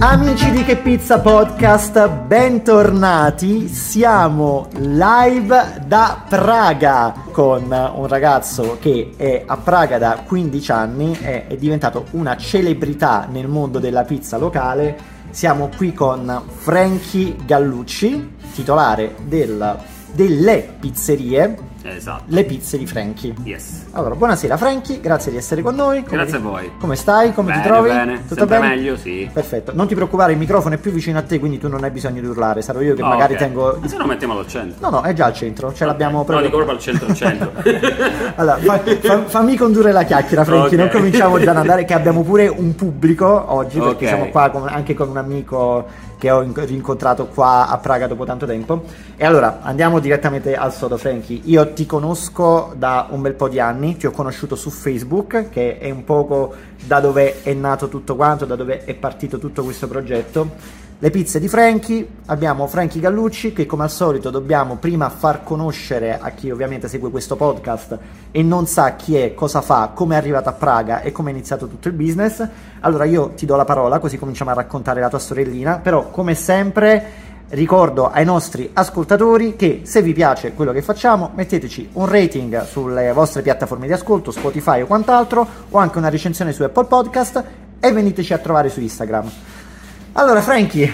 Amici di Che Pizza Podcast, bentornati. Siamo live da Praga con un ragazzo che è a Praga da 15 anni, è, è diventato una celebrità nel mondo della pizza locale. Siamo qui con Frankie Gallucci, titolare del, delle pizzerie Esatto. Le pizze di Frankie. Yes. Allora, buonasera Frankie, grazie di essere con noi. Come Grazie ti- a voi. Come stai? Come Bene, ti trovi? bene. Tutto Sempre bene? meglio, sì. Perfetto. Non ti preoccupare, il microfono è più vicino a te, quindi tu non hai bisogno di urlare. Sarò io che No, magari ok. tengo. Ma se no mettiamolo al centro. No, no, è già al centro, ce l'abbiamo No, proprio. dico proprio al centro al centro. Allora, fa- fa- fammi condurre la chiacchiera, Frankie. Ok. Non cominciamo già ad andare, che abbiamo pure un pubblico oggi, perché siamo qua con- anche con un amico che ho inc- rincontrato qua a Praga dopo tanto tempo. E allora andiamo direttamente al sodo, Frankie. Io ti conosco da un bel po' di anni, ti ho conosciuto su Facebook, che è un poco da dove è nato tutto quanto, da dove è partito tutto questo progetto. Le pizze di Frankie, abbiamo Frankie Gallucci che come al solito dobbiamo prima far conoscere a chi ovviamente segue questo podcast e non sa chi è, cosa fa, come è arrivato a Praga e come è iniziato tutto il business. Allora io ti do la parola così cominciamo a raccontare la tua sorellina, però come sempre ricordo ai nostri ascoltatori che se vi piace quello che facciamo metteteci un rating sulle vostre piattaforme di ascolto, Spotify o quant'altro o anche una recensione su Apple Podcast e veniteci a trovare su Instagram. Allora Frankie,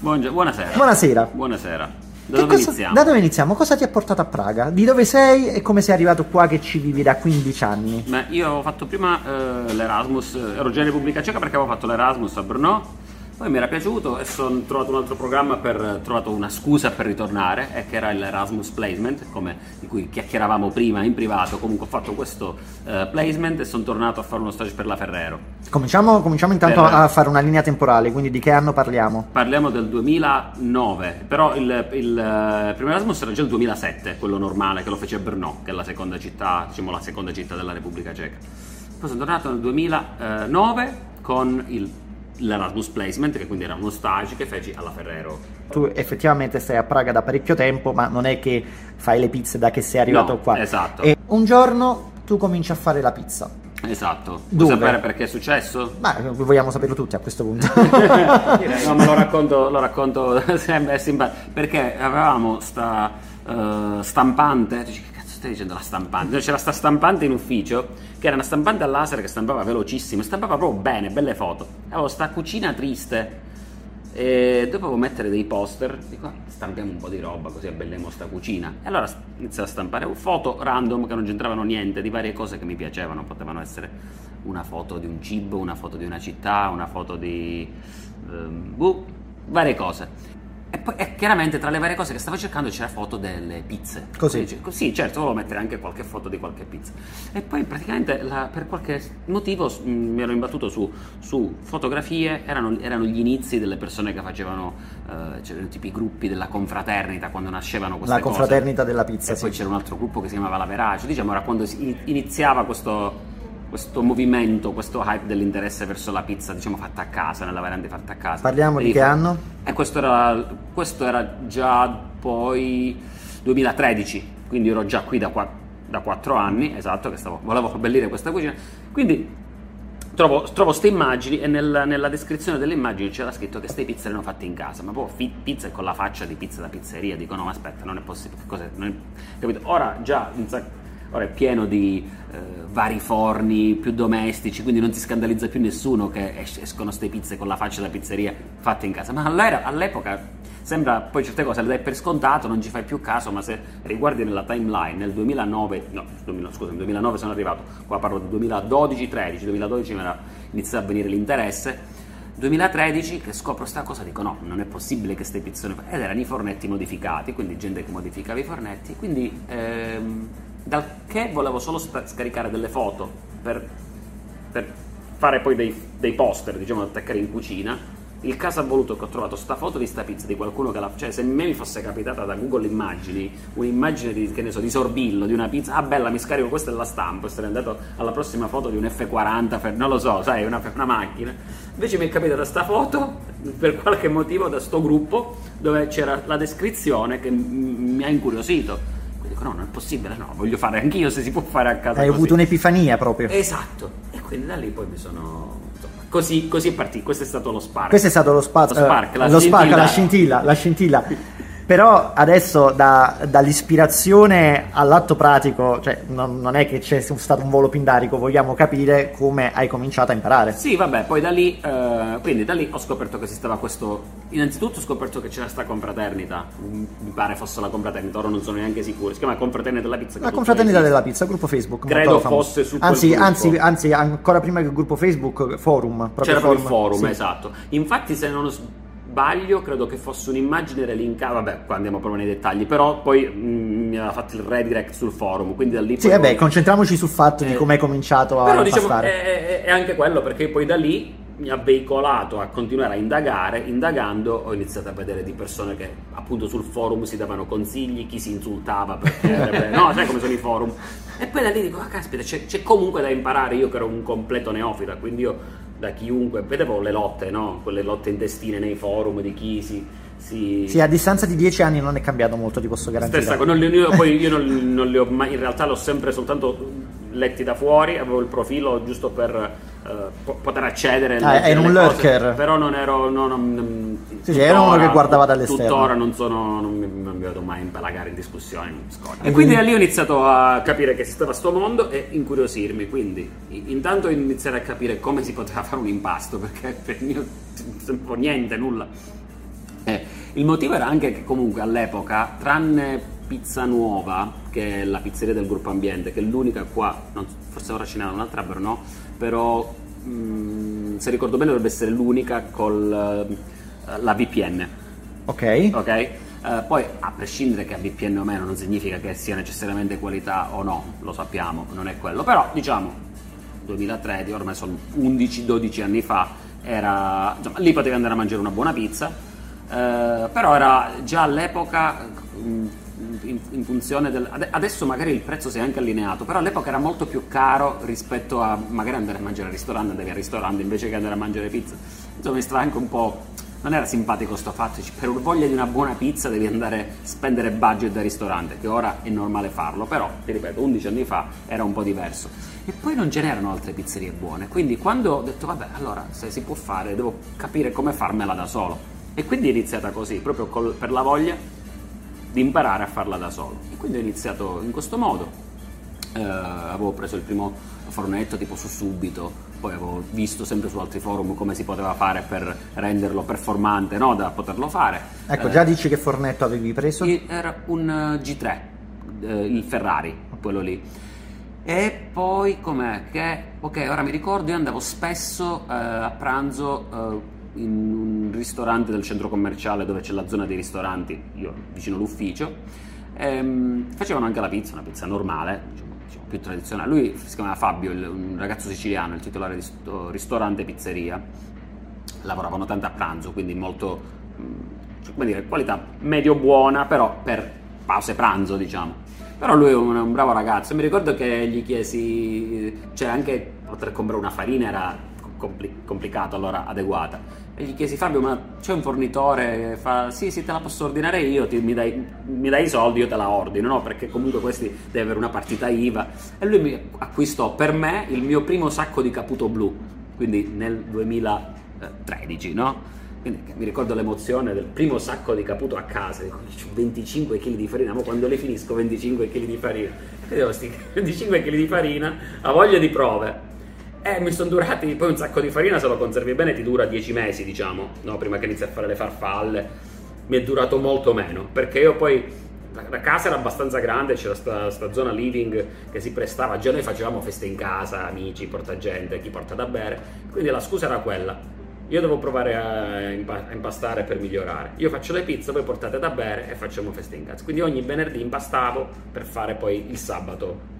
Buongi- buonasera. buonasera. Buonasera. Da dove cosa- iniziamo? Da dove iniziamo? Cosa ti ha portato a Praga? Di dove sei e come sei arrivato qua che ci vivi da 15 anni? Beh, io ho fatto prima eh, l'Erasmus, ero già in Repubblica Ceca perché avevo fatto l'Erasmus a Brno, poi mi era piaciuto e sono trovato un altro programma per trovato una scusa per ritornare e che era l'Erasmus Placement, come di cui chiacchieravamo prima in privato. Comunque ho fatto questo eh, placement e sono tornato a fare uno stage per la Ferrero. Cominciamo, cominciamo intanto Per- a fare una linea temporale, quindi di che anno parliamo? Parliamo del 2009, però il, il, eh, primo Erasmus era già il 2007, quello normale che lo fece a Brno, che è la seconda città, diciamo la seconda città della Repubblica Ceca. Poi sono tornato nel 2009 con il, l'Erasmus Placement, che quindi era uno stage che feci alla Ferrero. Tu effettivamente stai a Praga da parecchio tempo, ma non è che fai le pizze da che sei arrivato No, qua. esatto. E un giorno tu cominci a fare la pizza. Esatto. Vuoi sapere perché è successo? Ma vogliamo saperlo tutti a questo punto. no, ma lo racconto, lo racconto sempre. Perché avevamo sta eh, stampante. Che stai dicendo la stampante? C'era sta stampante in ufficio, che era una stampante a laser che stampava velocissimo, stampava proprio bene, belle foto. Avevo sta cucina triste. E dovevo mettere dei poster, dico "Ah, stampiamo un po' di roba così abbelliamo sta cucina. E allora inizio a stampare foto random che non c'entravano niente, di varie cose che mi piacevano, potevano essere una foto di un cibo, una foto di una città, una foto di... ehm, boh, varie cose. E poi e chiaramente tra le varie cose che stavo cercando c'era foto delle pizze. Così? Quindi, Sì, certo, volevo mettere anche qualche foto di qualche pizza. E poi praticamente la- per qualche motivo mh, mi ero imbattuto su, su fotografie, erano, erano gli inizi delle persone che facevano, eh, c'erano tipo i gruppi della confraternita quando nascevano queste la cose. confraternita della pizza, E poi sì. c'era un altro gruppo che si chiamava La Verace, diciamo era quando iniziava questo, questo movimento, questo hype dell'interesse verso la pizza, diciamo fatta a casa, nella variante fatta a casa. Parliamo E di che anno? E questo era, questo era già poi 2013, quindi ero già qui da, qua- da 4 anni, esatto, che stavo, volevo abbellire questa cucina. Quindi trovo, trovo ste immagini e nel- nella descrizione delle immagini c'era scritto che queste pizze erano fatte in casa, ma poi fi- pizze con la faccia di pizza da pizzeria, dico no ma aspetta, non è possibile, cos'è? Non è- capito? Ora già un sac- ora è pieno di eh, vari forni più domestici, quindi non ti scandalizza più nessuno che es- escono queste pizze con la faccia da pizzeria fatte in casa, ma all'epoca sembra poi certe cose le dai per scontato, non ci fai più caso, ma se riguardi nella timeline nel 2009, no, 2000 scusa, nel 2009 sono arrivato, qua parlo del 2012-13, 2012 mi era iniziato a venire l'interesse, 2013 che scopro sta cosa dico no, non è possibile che queste pizzone ed erano i fornetti modificati, quindi gente che modificava i fornetti, quindi ehm, dal che volevo solo scaricare delle foto per, per fare poi dei, dei poster, diciamo, da attaccare in cucina. Il caso ha voluto che ho trovato sta foto di sta pizza di qualcuno che la... Cioè, se me mi fosse capitata da Google Immagini un'immagine di, che ne so, di sorbillo, di una pizza, ah bella, mi scarico questa e la stampo e sarei andato alla prossima foto di un F40, per- non lo so, sai, una, una macchina. Invece mi è capitata sta foto, per qualche motivo, da sto gruppo, dove c'era la descrizione che mi ha incuriosito. Dico, no, non è possibile, no, voglio fare anch'io se si può fare a casa Hai così. avuto un'epifania proprio. Esatto, e quindi da lì poi mi sono insomma, Così, così è partito, questo è stato lo spark. Questo è stato lo, spa- Lo spark, la lo spark, la scintilla, la scintilla. Però adesso da- dall'ispirazione all'atto pratico, cioè non, non è che c'è stato un volo pindarico, vogliamo capire come hai cominciato a imparare. Sì, vabbè, poi da lì, eh, quindi da lì ho scoperto che esisteva questo. Innanzitutto ho scoperto che c'era sta confraternita. Mm, Mi pare fosse la confraternita, ora non sono neanche sicuro. Si chiama Confraternita della Pizza. La confraternita della pizza, gruppo Facebook. Credo fosse su anzi, anzi, anzi, ancora prima che il gruppo Facebook, forum. Proprio C'era proprio il forum, sì. esatto. Infatti, se non sbaglio, credo che fosse un'immagine relinkata. Vabbè, qua andiamo proprio nei dettagli. Però poi mm, mi aveva fatto il redirect sul forum. Quindi da lì. Sì, poi- vabbè, concentriamoci sul fatto di Eh, come hai cominciato a Però diciamo è, è- è anche quello perché poi da lì mi ha veicolato a continuare a indagare, indagando ho iniziato a vedere di persone che appunto sul forum si davano consigli, chi si insultava perché no, sai come sono i forum. E poi da lì dico, ah caspita, c'è, c'è comunque da imparare, io che ero un completo neofita, quindi io da chiunque, vedevo le lotte, no? Quelle lotte intestine nei forum di chi si... si... Sì, a distanza di dieci anni non è cambiato molto, ti posso garantire. Stessa cosa, non li- io poi io non, non li ho mai, in realtà l'ho sempre soltanto letti da fuori, avevo il profilo giusto per po- poter accedere. Ah, eri un cose, lurker. però non ero. no, non- Sì, sì, era uno che guardava dall'esterno. Tuttora non sono. Non mi, non mi vedo mai impalagare in discussioni. E E quindi da lì ho iniziato a capire che esisteva sto mondo e incuriosirmi. Quindi, intanto iniziare a capire come si poteva fare un impasto, perché per io non po' niente, nulla. Eh, il motivo era anche che comunque all'epoca, tranne Pizza Nuova, che è la pizzeria del gruppo Ambiente, che è l'unica qua, non- forse ora ce n'era un'altra a Brno, però mm, se ricordo bene dovrebbe essere l'unica con la VPN, Ok. ok? Eh, poi a prescindere che a VPN o meno non significa che sia necessariamente qualità o no, lo sappiamo, non è quello, però diciamo 2003, ormai sono 11-12 anni fa, era, insomma, lì potevi andare a mangiare una buona pizza, eh, però era già all'epoca mh, in, in funzione del... ade- Adesso magari il prezzo si è anche allineato, però all'epoca era molto più caro rispetto a magari andare a mangiare al ristorante, andavi al ristorante invece che andare a mangiare pizza. Insomma, mi stava anche un po'... Non era simpatico sto fatto, per voglia di una buona pizza devi andare a spendere budget da ristorante, che ora è normale farlo, però, ti ripeto, 11 anni fa era un po' diverso. E poi non ce n'erano altre pizzerie buone, quindi quando ho detto, vabbè, allora se si può fare, devo capire come farmela da solo. E quindi è iniziata così, proprio col- per la voglia di imparare a farla da solo. E quindi ho iniziato in questo modo. Eh, avevo preso il primo fornetto tipo su subito, poi avevo visto sempre su altri forum come si poteva fare per renderlo performante, no? da poterlo fare. Ecco, Eh, già dici che fornetto avevi preso? era un eh, G3, eh, il Ferrari, quello lì. E poi com'è che, ok, ora mi ricordo, io andavo spesso eh, a pranzo eh, in un ristorante del centro commerciale dove c'è la zona dei ristoranti, io vicino all'ufficio. Ehm, facevano anche la pizza, una pizza normale, diciamo, diciamo, più tradizionale. Lui si chiamava Fabio, il- un ragazzo siciliano, il titolare di sto ristorante pizzeria lavoravano tanto a pranzo, quindi molto, mh, cioè, come dire, qualità medio-buona, però per pause pranzo, diciamo. Però lui è un, un bravo ragazzo, mi ricordo che gli chiesi, cioè anche poter comprare una farina era compli- complicato, allora adeguata. E gli chiesi Fabio, ma c'è un fornitore fa, sì sì te la posso ordinare io, ti- mi, dai, mi dai i soldi, io te la ordino, no? Perché comunque questi deve avere una partita IVA. E lui mi acquistò per me il mio primo sacco di Caputo Blu, quindi nel 2013, no? Quindi mi ricordo l'emozione del primo sacco di Caputo a casa, dico, "C'ho 25 kg di farina, ma quando le finisco 25 kg di farina? E devo sti 25 kg di farina, ha voglia di prove. E mi sono durati, poi un sacco di farina se lo conservi bene ti dura 10 mesi, diciamo, no? prima che inizi a fare le farfalle. Mi è durato molto meno, perché io poi la, casa era abbastanza grande, c'era sta, zona living che si prestava, già noi facevamo feste in casa, amici, porta gente, chi porta da bere, quindi la scusa era quella. Io devo provare a, a impastare per migliorare. Io faccio le pizze, voi portate da bere e facciamo feste in casa. Quindi ogni venerdì impastavo per fare poi il sabato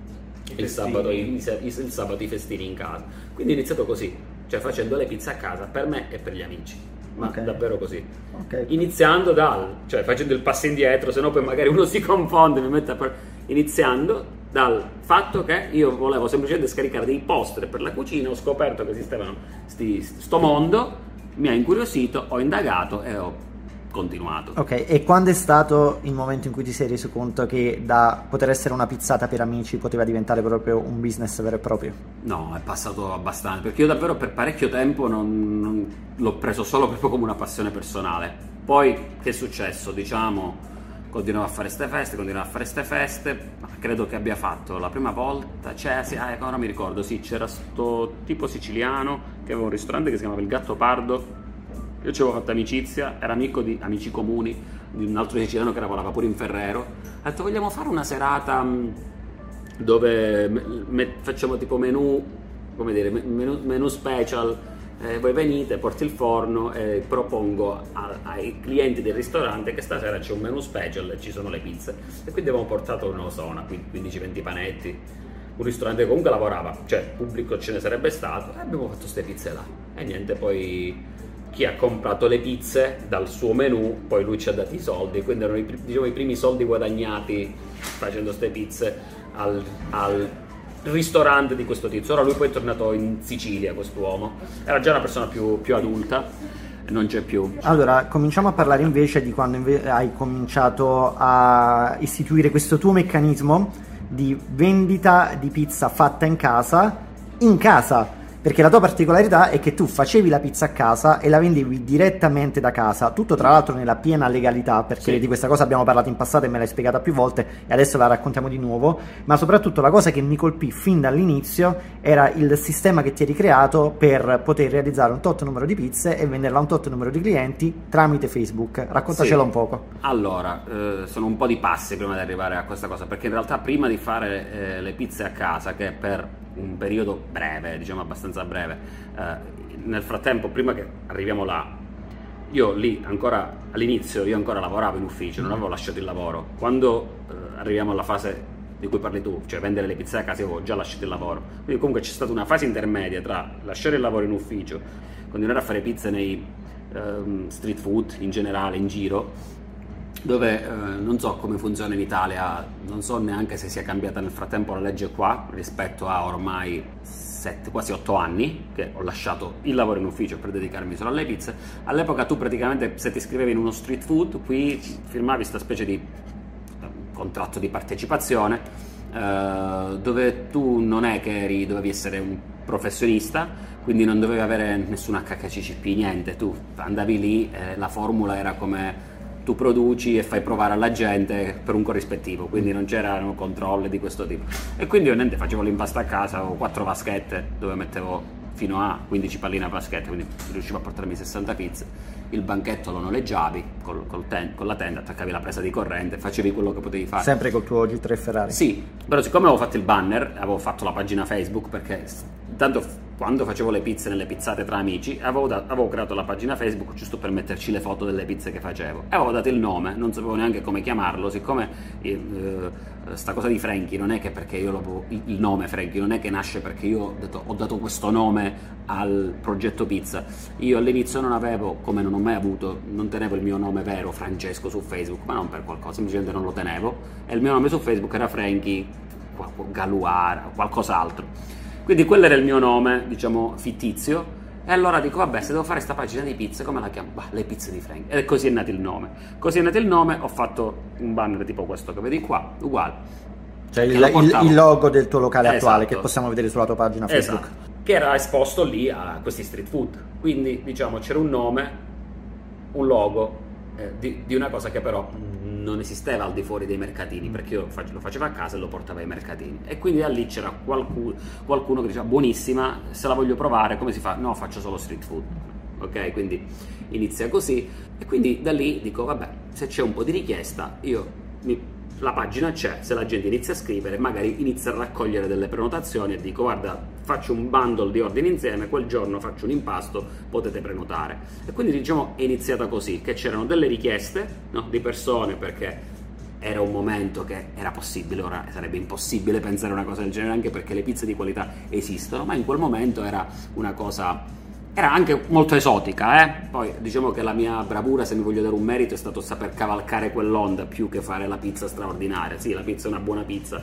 il sabato, i, i- il sabato i festini in casa. Quindi ho iniziato così, cioè facendo le pizze a casa per me e per gli amici. Ma Ok. davvero così. Ok. Iniziando dal, cioè facendo il passo indietro, se no poi magari uno si confonde, mi mette a par- iniziando dal fatto che io volevo semplicemente scaricare dei poster per la cucina, ho scoperto che esistevano sti, sto mondo, mi ha incuriosito, ho indagato e ho continuato. Ok, e quando è stato il momento in cui ti sei reso conto che da poter essere una pizzata per amici poteva diventare proprio un business vero e proprio? No, è passato abbastanza, perché io davvero per parecchio tempo non, non, l'ho preso solo proprio come una passione personale. Poi che è successo? Diciamo, continuavo a fare ste feste, continuavo a fare ste feste, credo che abbia fatto la prima volta, cioè, sì, ah, ecco, ora mi ricordo, sì, c'era sto tipo siciliano che aveva un ristorante che si chiamava Il Gatto Pardo, io ci avevo fatto amicizia, era amico di amici comuni di un altro siciliano che lavorava pure in Ferrero, ha detto vogliamo fare una serata mm, dove me, facciamo tipo menù, come dire, menù, menù special, eh, voi venite, porti il forno e propongo a, ai clienti del ristorante che stasera c'è un menù special e ci sono le pizze. E quindi abbiamo portato, non lo so, una 15-20 panetti. Un ristorante che comunque lavorava, cioè pubblico ce ne sarebbe stato, e abbiamo fatto queste pizze là. E niente, poi chi ha comprato le pizze dal suo menù, poi lui ci ha dato i soldi, quindi erano i, diciamo, i primi soldi guadagnati facendo queste pizze al, al ristorante di questo tizio. Ora lui poi è tornato in Sicilia, quest'uomo. Era già una persona più, più adulta non c'è più. Allora, cominciamo a parlare invece di quando inve- hai cominciato a istituire questo tuo meccanismo di vendita di pizza fatta in casa, in casa perché la tua particolarità è che tu facevi la pizza a casa e la vendevi direttamente da casa, tutto tra l'altro nella piena legalità, perché sì. di questa cosa abbiamo parlato in passato e me l'hai spiegata più volte e adesso la raccontiamo di nuovo, ma soprattutto la cosa che mi colpì fin dall'inizio era il sistema che ti eri creato per poter realizzare un tot numero di pizze e venderla a un tot numero di clienti tramite Facebook. Raccontacelo sì. un poco. Allora, eh, sono un po' di passi prima di arrivare a questa cosa, perché in realtà prima di fare eh, le pizze a casa, che per un periodo breve, diciamo abbastanza breve. Eh, nel frattempo, prima che arriviamo là, io lì ancora all'inizio io ancora lavoravo in ufficio, non avevo lasciato il lavoro. Quando eh, arriviamo alla fase di cui parli tu, cioè vendere le pizze a casa, io avevo già lasciato il lavoro. Quindi comunque c'è stata una fase intermedia tra lasciare il lavoro in ufficio, continuare a fare pizze nei um, street food in generale, in giro, dove eh, non so come funziona in Italia, non so neanche se sia cambiata nel frattempo la legge qua rispetto a ormai 7, quasi 8 anni che ho lasciato il lavoro in ufficio per dedicarmi solo alle pizze. All'epoca tu praticamente se ti iscrivevi in uno street food qui firmavi questa specie di eh, contratto di partecipazione eh, dove tu non è che eri, dovevi essere un professionista, quindi non dovevi avere nessun HKCCP, niente, tu andavi lì, eh, la formula era come tu produci e fai provare alla gente per un corrispettivo, quindi non c'erano controlli di questo tipo. E quindi io niente, facevo l'impasto a casa, avevo quattro vaschette dove mettevo fino a 15 palline a vaschette, quindi riuscivo a portarmi 60 pizze. Il banchetto lo noleggiavi col, col ten, con la tenda, attaccavi la presa di corrente, facevi quello che potevi fare. Sempre col tuo G3 Ferrari? Sì, però siccome avevo fatto il banner, avevo fatto la pagina Facebook perché intanto quando facevo le pizze nelle pizzate tra amici, avevo, da- avevo, creato la pagina Facebook giusto per metterci le foto delle pizze che facevo. E avevo dato il nome, non sapevo neanche come chiamarlo, siccome eh, sta cosa di Frankie non è che perché io lo, il nome Frankie non è che nasce perché io ho, detto, ho dato questo nome al progetto pizza. Io all'inizio non avevo, come non ho mai avuto, non tenevo il mio nome vero Francesco su Facebook, ma non per qualcosa, semplicemente non lo tenevo. E il mio nome su Facebook era Frankie Galuara, qualcos'altro. Quindi quello era il mio nome, diciamo, fittizio. E allora dico, vabbè, se devo fare questa pagina di pizze, come la chiamo? Bah, le pizze di Frank. E così è nato il nome. Così è nato il nome, ho fatto un banner tipo questo che vedi qua, uguale. Cioè il, il, il, logo del tuo locale esatto. attuale che possiamo vedere sulla tua pagina Facebook. Esatto. Che era esposto lì a questi street food. Quindi, diciamo, c'era un nome, un logo eh, di, di, una cosa che però non esisteva al di fuori dei mercatini, perché io lo facevo a casa e lo portavo ai mercatini. E quindi da lì c'era qualcuno, qualcuno che diceva buonissima, se la voglio provare, come si fa? No, faccio solo street food. Ok, quindi inizia così. E quindi da lì dico, vabbè, se c'è un po' di richiesta, io mi la pagina c'è, se la gente inizia a scrivere, magari inizia a raccogliere delle prenotazioni e dico guarda, faccio un bundle di ordini insieme, quel giorno faccio un impasto, potete prenotare. E quindi diciamo è iniziata così, che c'erano delle richieste no, di persone perché era un momento che era possibile, ora sarebbe impossibile pensare a una cosa del genere anche perché le pizze di qualità esistono, ma in quel momento era una cosa era anche molto esotica, eh? Poi diciamo che la mia bravura, se mi voglio dare un merito, è stato saper cavalcare quell'onda più che fare la pizza straordinaria. Sì, la pizza è una buona pizza,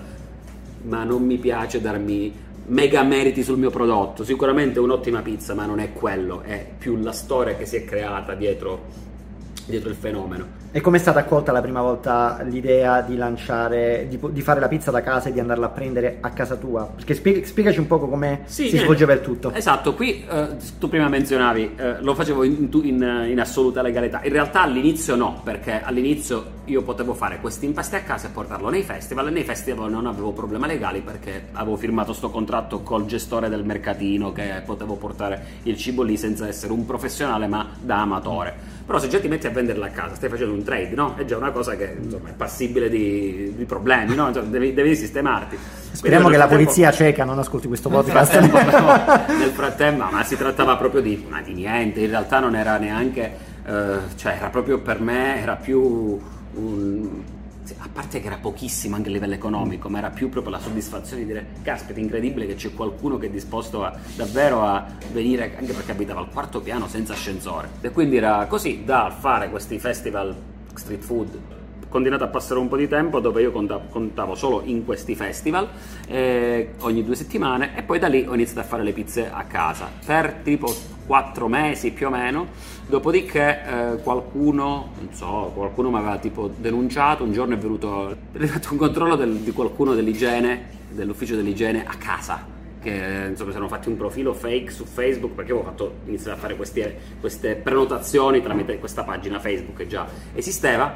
ma non mi piace darmi mega meriti sul mio prodotto. Sicuramente è un'ottima pizza, ma non è quello, è più la storia che si è creata dietro dietro il fenomeno. E com'è stata accolta la prima volta l'idea di lanciare, di, di, fare la pizza da casa e di andarla a prendere a casa tua? Perché spieg- spiegaci un po' come sì, si svolgeva il tutto. Esatto, qui eh, tu prima menzionavi, eh, lo facevo in, in, in, assoluta legalità. In realtà all'inizio no, perché all'inizio io potevo fare questi impasti a casa e portarlo nei festival e nei festival non avevo problemi legali perché avevo firmato sto contratto col gestore del mercatino che potevo portare il cibo lì senza essere un professionale ma da amatore. Però se già ti metti a venderla a casa, stai facendo un trade, no? È già una cosa che insomma, è passibile di, di problemi, no? Insomma, devi, devi, sistemarti. Speriamo che la polizia cieca non ascolti questo podcast. Nel frattempo, nel frattempo, ma si trattava proprio di, ma di niente, in realtà non era neanche... Uh, cioè era proprio per me, era più un, a parte che era pochissimo anche a livello economico, ma era più proprio la soddisfazione di dire caspita, incredibile che c'è qualcuno che è disposto a, davvero a venire, anche perché abitava al quarto piano senza ascensore. E quindi era così da fare questi festival street food continuato a passare un po' di tempo dove io contavo, solo in questi festival eh, ogni due settimane e poi da lì ho iniziato a fare le pizze a casa per tipo quattro mesi più o meno dopodiché eh, qualcuno non so qualcuno mi aveva tipo denunciato un giorno è venuto è fatto un controllo del, di qualcuno dell'igiene dell'ufficio dell'igiene a casa che insomma si erano fatti un profilo fake su Facebook perché avevo fatto, iniziato a fare queste, queste prenotazioni tramite questa pagina Facebook che già esisteva.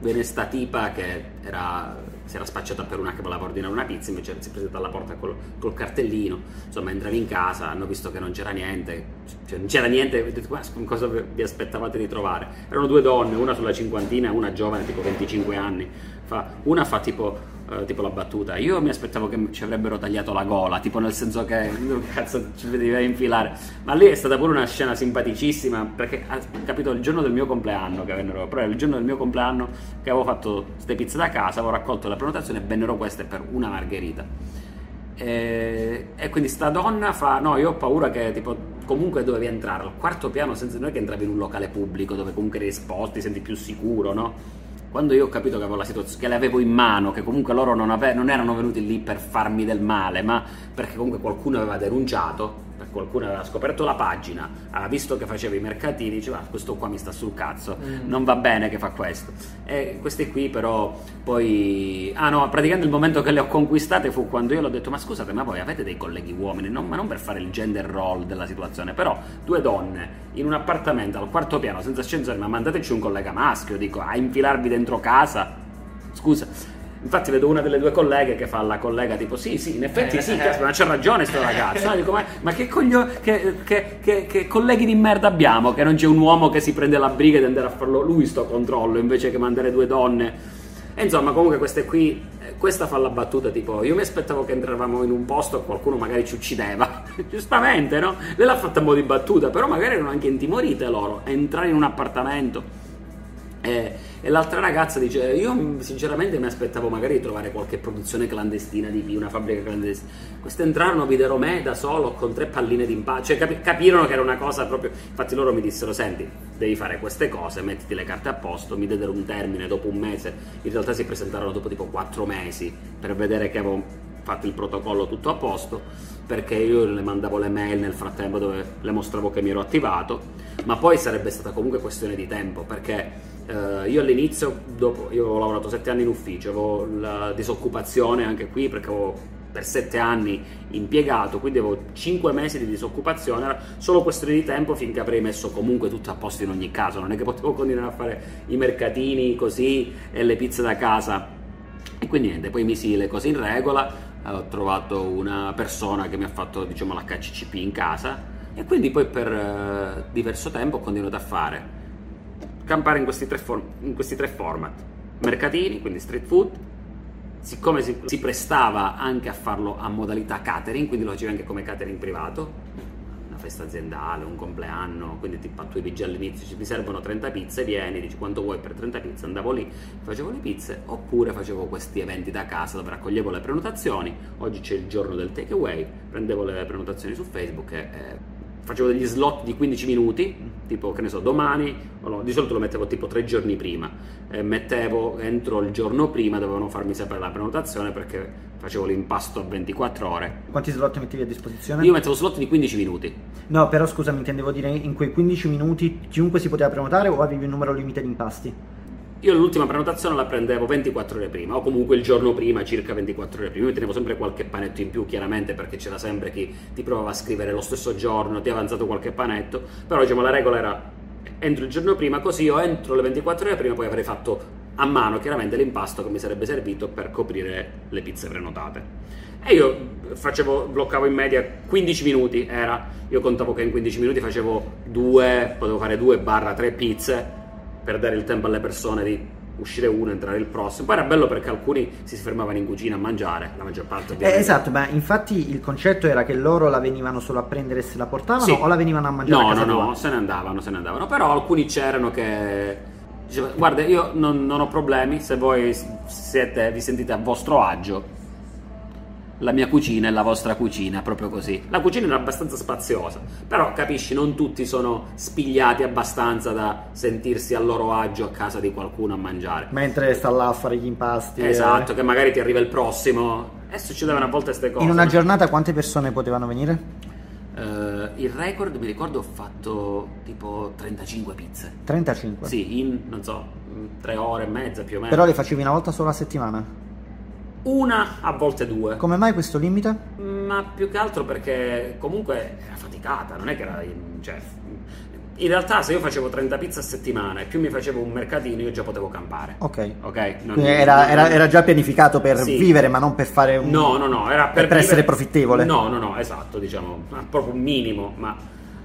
Venne sta tipa che era, si era spacciata per una che voleva ordinare una pizza, invece si è presentata alla porta col, col, cartellino, insomma entravi in casa, hanno visto che non c'era niente, cioè non c'era niente, ho detto cosa vi aspettavate di trovare? Erano due donne, una sulla cinquantina una giovane, tipo 25 anni, fa, una fa tipo Uh, tipo la battuta. Io mi aspettavo che ci avrebbero tagliato la gola, tipo nel senso che cazzo ci vedeva infilare. Ma lì è stata pure una scena simpaticissima perché ha capito il giorno del mio compleanno che vennero, però era il giorno del mio compleanno che avevo fatto queste pizze da casa, avevo raccolto la prenotazione e vennero queste per una margherita. E, e, quindi sta donna fa: No, io ho paura che tipo comunque dovevi entrare al quarto piano senza noi che entravi in un locale pubblico dove comunque eri ti senti più sicuro, no? Quando io ho capito che avevo la situazione, che le avevo in mano, che comunque loro non, ave- non erano venuti lì per farmi del male, ma perché comunque qualcuno aveva denunciato, qualcuno aveva scoperto la pagina, ha visto che facevo i mercatini, diceva ah, questo qua mi sta sul cazzo, mm. non va bene che fa questo. E queste qui però poi... Ah no, praticamente il momento che le ho conquistate fu quando io l'ho detto ma scusate ma voi avete dei colleghi uomini, non, ma non per fare il gender role della situazione, però due donne in un appartamento al quarto piano senza ascensore, ma mandateci un collega maschio, dico, a infilarvi dentro casa. Scusa, Infatti vedo una delle due colleghe che fa la collega tipo sì sì in effetti sì eh, ma c'è ragione sto ragazzo. No, dico, ma, ma che, coglio, che, che, che, che, colleghi di merda abbiamo? Che non c'è un uomo che si prende la briga di andare a farlo lui sto controllo invece che mandare due donne. E insomma comunque queste qui eh, questa fa la battuta tipo io mi aspettavo che entravamo in un posto e qualcuno magari ci uccideva. Giustamente no? lei l'ha fatta un po' di battuta però magari erano anche intimorite loro entrare in un appartamento e, e, l'altra ragazza dice: Io sinceramente mi aspettavo magari di trovare qualche produzione clandestina di una fabbrica clandestina. Queste entrarono, videro me da solo con tre palline di impatto. Cioè capi- capirono che era una cosa proprio. Infatti, loro mi dissero: Senti, devi fare queste cose, mettiti le carte a posto. Mi diedero un termine dopo un mese. In realtà si presentarono dopo tipo quattro mesi per vedere che avevo fatto il protocollo tutto a posto. Perché io le mandavo le mail nel frattempo dove le mostravo che mi ero attivato. Ma poi sarebbe stata comunque questione di tempo perché Uh, io all'inizio, dopo, io ho lavorato sette anni in ufficio, avevo la disoccupazione anche qui perché avevo per sette anni impiegato, quindi avevo cinque mesi di disoccupazione, era solo questione di tempo finché avrei messo comunque tutto a posto in ogni caso, non è che potevo continuare a fare i mercatini così e le pizze da casa. E quindi niente, poi misi le cose in regola, ho trovato una persona che mi ha fatto diciamo l'HCCP in casa. E quindi poi per uh, diverso tempo ho continuato a fare campare in questi tre, for- in questi tre format. Mercatini, quindi street food, siccome si, si, prestava anche a farlo a modalità catering, quindi lo facevi anche come catering privato, una festa aziendale, un compleanno, quindi ti pattuivi già all'inizio, ti servono 30 pizze, vieni, dici quanto vuoi per 30 pizze, andavo lì, facevo le pizze, oppure facevo questi eventi da casa dove raccoglievo le prenotazioni, oggi c'è il giorno del takeaway, prendevo le prenotazioni su Facebook e... e facevo degli slot di 15 minuti, tipo che ne so, domani, no, di solito lo mettevo tipo tre giorni prima, eh, mettevo entro il giorno prima, dovevano farmi sapere la prenotazione perché facevo l'impasto a 24 ore. Quanti slot mettevi a disposizione? Io mettevo slot di 15 minuti. No, però scusami, intendevo dire in quei 15 minuti chiunque si poteva prenotare o avevi un numero limite di impasti? Io l'ultima prenotazione la prendevo 24 ore prima, o comunque il giorno prima, circa 24 ore prima. Io tenevo sempre qualche panetto in più, chiaramente, perché c'era sempre chi ti provava a scrivere lo stesso giorno, ti ha avanzato qualche panetto. Però diciamo la regola era entro il giorno prima, così io entro le 24 ore prima poi avrei fatto a mano chiaramente l'impasto che mi sarebbe servito per coprire le pizze prenotate. E io facevo, bloccavo in media 15 minuti, era, io contavo che in 15 minuti facevo due, potevo fare due barra tre pizze per dare il tempo alle persone di uscire uno, entrare il prossimo. Poi era bello perché alcuni si fermavano in cucina a mangiare, la maggior parte Eh, ovviamente. esatto, ma infatti il concetto era che loro la venivano solo a prendere e se la portavano Sì. o la venivano a mangiare a No, casa no, tua? no, se ne andavano, se ne andavano. Però alcuni c'erano che guarda, io non, non ho problemi, se voi siete, vi sentite a vostro agio, la mia cucina è la vostra cucina, proprio così. La cucina era abbastanza spaziosa, però capisci, non tutti sono spigliati abbastanza da sentirsi a loro agio a casa di qualcuno a mangiare. Mentre sta là a fare gli impasti. eh. Esatto, che magari ti arriva il prossimo. E succedevano a volte queste cose. In una no? giornata quante persone potevano venire? Eh, il record, mi ricordo, ho fatto tipo 35 pizze. 35. Sì, in, non so, tre ore e mezza più o meno. Però le facevi una volta solo a settimana. Una, a volte due. Come mai questo limite? Ma più che altro perché comunque era faticata, non è che era... in- cioè, in realtà se io facevo 30 pizze a settimana e più mi facevo un mercatino, io già potevo campare. Ok. Ok? Non- era, era- era già pianificato per Sì. vivere, ma non per fare un. No, no, no, era per, per essere vivere- profittevole. No, no, no, esatto, diciamo, proprio un minimo, ma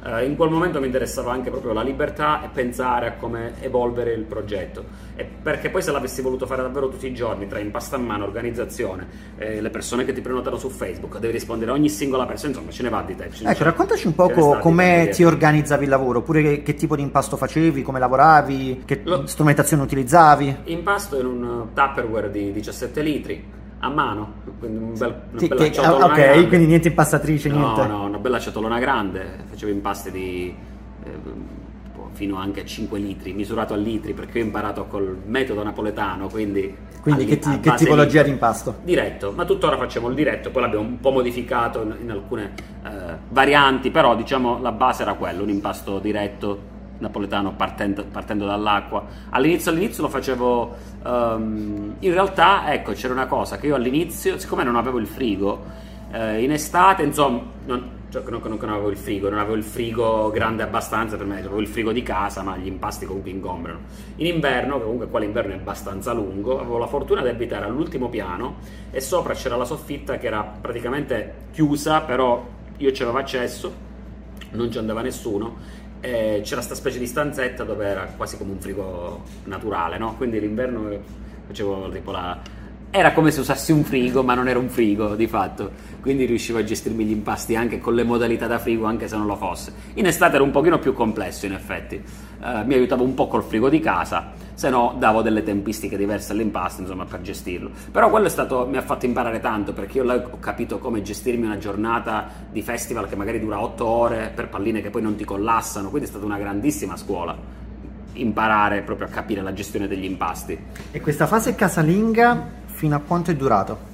eh, in quel momento mi interessava anche proprio la libertà e pensare a come evolvere il progetto. E perché poi se l'avessi voluto fare davvero tutti i giorni, tra impasta a mano, organizzazione, eh, le persone che ti prenotano su Facebook, devi rispondere a ogni singola persona, insomma, ce ne va di te. Ecco, c'è- raccontaci un poco di come ti organizzavi il lavoro, oppure che, che tipo di impasto facevi, come lavoravi, che Lo- strumentazione utilizzavi. Impasto in un Tupperware di 17 litri, a mano, quindi un bel, una Sì, bella che- ciotolona ah, ok, grande. quindi niente impastatrice, No, niente. no, una bella ciotolona grande, facevo impasti di eh, fino anche a 5 litri, misurato a litri perché ho imparato col metodo napoletano, quindi... Quindi che, ti- che tipologia di- di impasto? Diretto, ma tuttora facciamo il diretto, poi l'abbiamo un po' modificato in, in alcune eh, varianti, però diciamo la base era quello, un impasto diretto napoletano partendo, partendo dall'acqua. All'inizio, all'inizio lo facevo, ehm, in realtà ecco c'era una cosa che io all'inizio, siccome non avevo il frigo, eh, in estate insomma, non, cioè, non, non avevo il frigo, non avevo il frigo grande abbastanza per me, avevo il frigo di casa, ma gli impasti comunque ingombrano. In inverno, comunque qua l'inverno è abbastanza lungo, avevo la fortuna di abitare all'ultimo piano e sopra c'era la soffitta che era praticamente chiusa, però io ci avevo accesso, non ci andava nessuno. E c'era questa specie di stanzetta dove era quasi come un frigo naturale, no? Quindi l'inverno facevo tipo la. Era come se usassi un frigo, ma non era un frigo di fatto. Quindi riuscivo a gestirmi gli impasti anche con le modalità da frigo, anche se non lo fosse. In estate era un pochino più complesso, in effetti. Eh, mi aiutavo un po' col frigo di casa, se no davo delle tempistiche diverse all'impasto, insomma, per gestirlo. Però quello è stato, mi ha fatto imparare tanto, perché io là ho capito come gestirmi una giornata di festival che magari dura 8 ore per palline che poi non ti collassano, quindi è stata una grandissima scuola imparare proprio a capire la gestione degli impasti. E questa fase casalinga fino a quanto è durato?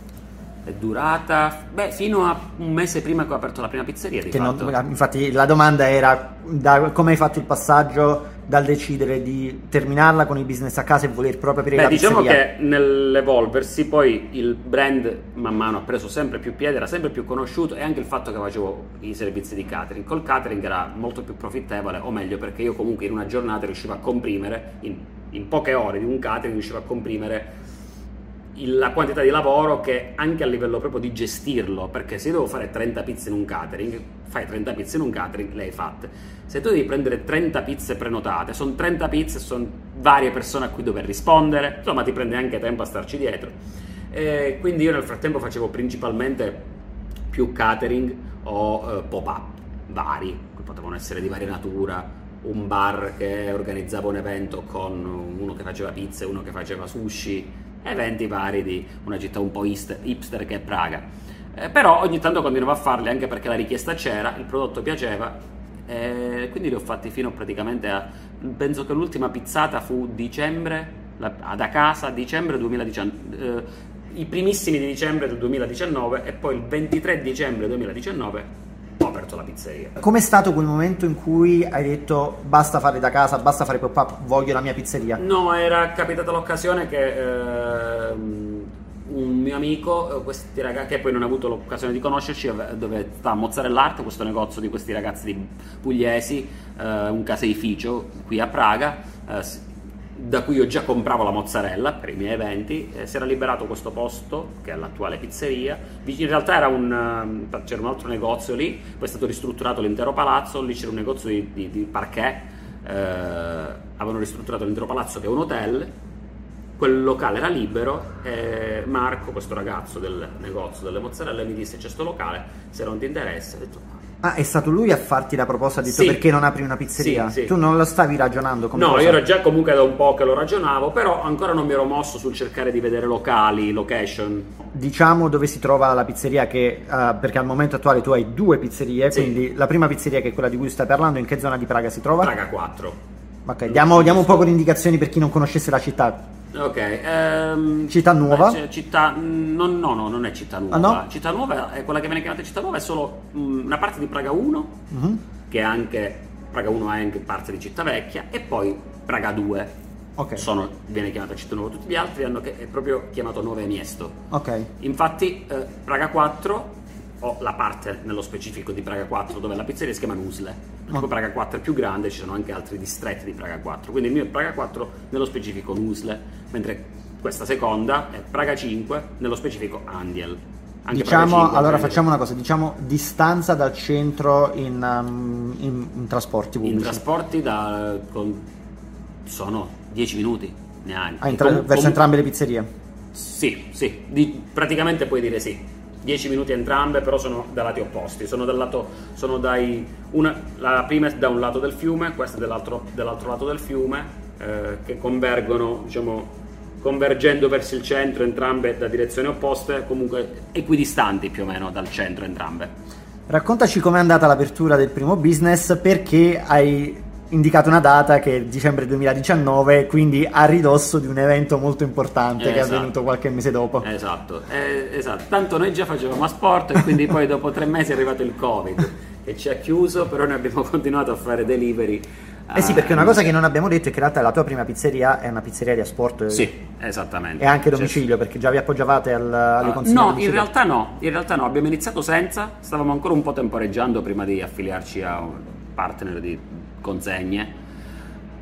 È durata, beh, fino a un mese prima che ho aperto la prima pizzeria, non- infatti la domanda era da- come hai fatto il passaggio dal decidere di terminarla con il business a casa e voler proprio aprire Beh, la diciamo pizzeria. che nell'evolversi poi il brand man mano ha preso sempre più piede, era sempre più conosciuto e anche il fatto che facevo i servizi di catering. Col catering era molto più profittevole, o meglio perché io comunque in una giornata riuscivo a comprimere, in, in poche ore di un catering riuscivo a comprimere il- la quantità di lavoro che anche a livello proprio di gestirlo, perché se io devo fare 30 pizze in un catering, fai 30 pizze in un catering, le hai fatte. Se tu devi prendere 30 pizze prenotate, sono 30 pizze, sono varie persone a cui dover rispondere, insomma ti prende anche tempo a starci dietro. E quindi io nel frattempo facevo principalmente più catering o eh, pop-up vari, che potevano essere di varia natura, un bar che organizzava un evento con uno che faceva pizze, uno che faceva sushi, eventi vari di una città un po' hipster, che è Praga. Eh, però ogni tanto continuavo a farli anche perché la richiesta c'era, il prodotto piaceva E quindi li ho fatti fino praticamente a... penso che l'ultima pizzata fu dicembre, la- da casa, dicembre 2019, eh, i primissimi di dicembre del 2019 e poi il 23 dicembre 2019 ho aperto la pizzeria. Com'è stato quel momento in cui hai detto basta fare da casa, basta fare pop-up, voglio la mia pizzeria? No, era capitata l'occasione che ehm, un mio amico, eh, questi ragazzi, che poi non ha avuto l'occasione di conoscerci, dove sta Mozzarella questo negozio di questi ragazzi pugliesi, eh, un caseificio qui a Praga, eh, da cui io già compravo la mozzarella per i miei eventi, eh, si era liberato questo posto, che è l'attuale pizzeria, in realtà era un, ehm, c'era un altro negozio lì, poi è stato ristrutturato l'intero palazzo, lì c'era un negozio di, di, di parquet, eh, avevano ristrutturato l'intero palazzo che è un hotel, quel locale era libero e Marco, questo ragazzo del negozio delle mozzarelle, mi disse c'è sto locale, se non ti interessa, ho detto Ah, è stato lui a farti la proposta, detto Sì. perché non apri una pizzeria? Sì, sì. Tu non lo stavi ragionando come no, cosa? io ero già comunque da un po' che lo ragionavo, però ancora non mi ero mosso sul cercare di vedere locali, location. Diciamo dove si trova la pizzeria che, eh, perché al momento attuale tu hai due pizzerie, quindi la prima pizzeria che è quella di cui stai parlando, in che zona di Praga si trova? Praga 4. Ok, diamo, diamo un po' di indicazioni per chi non conoscesse la città. Ok, ehm, Città nuova? beh, città, mm, no, no, no, non è città nuova. Ah, no? Città nuova è quella che viene chiamata città nuova, è solo mm, una parte di Praga 1, Mhm. che è anche Praga 1 è anche parte di città vecchia, e poi Praga 2 Ok, sono- viene chiamata città nuova. Tutti gli altri hanno che- è proprio chiamato Nove Miesto. ok. Infatti, eh, Praga 4, o la parte nello specifico di Praga 4 dove la pizzeria si chiama Nusle. Poi Oh. Praga 4 è più grande, ci sono anche altri distretti di Praga 4. Quindi il mio è Praga 4, nello specifico Nusle, mentre questa seconda è Praga 5, nello specifico Andiel. Anche Diciamo, 5 allora facciamo una cosa, diciamo distanza dal centro in, um, in- in trasporti In pubblici. trasporti da, con- sono 10 minuti neanche. Ah, in tra- verso com- entrambe le pizzerie. Sì, sì, di- praticamente puoi dire sì. 10 minuti entrambe, però sono da lati opposti. Sono dal lato, sono dai, una, la prima è da un lato del fiume, questa è dall'altro, dall'altro lato del fiume, eh, che convergono, diciamo, convergendo verso il centro, entrambe da direzioni opposte, comunque equidistanti più o meno dal centro entrambe. Raccontaci com'è andata l'apertura del primo business, perché hai indicato una data che è dicembre 2019, quindi a ridosso di un evento molto importante che è Esatto. avvenuto qualche mese dopo. Esatto, eh, esatto. Tanto noi già facevamo a sport e quindi poi dopo tre mesi è arrivato il Covid che ci ha chiuso, però noi abbiamo continuato a fare delivery. Eh sì, perché una cosa che non abbiamo detto è che in realtà la tua prima pizzeria è una pizzeria di asport eh, Sì, esattamente. e anche Cioè, domicilio, perché già vi appoggiavate al, alle Ah, consegne a no, in realtà no, in realtà no, abbiamo iniziato senza, stavamo ancora un po' temporeggiando prima di affiliarci a un partner di consegne,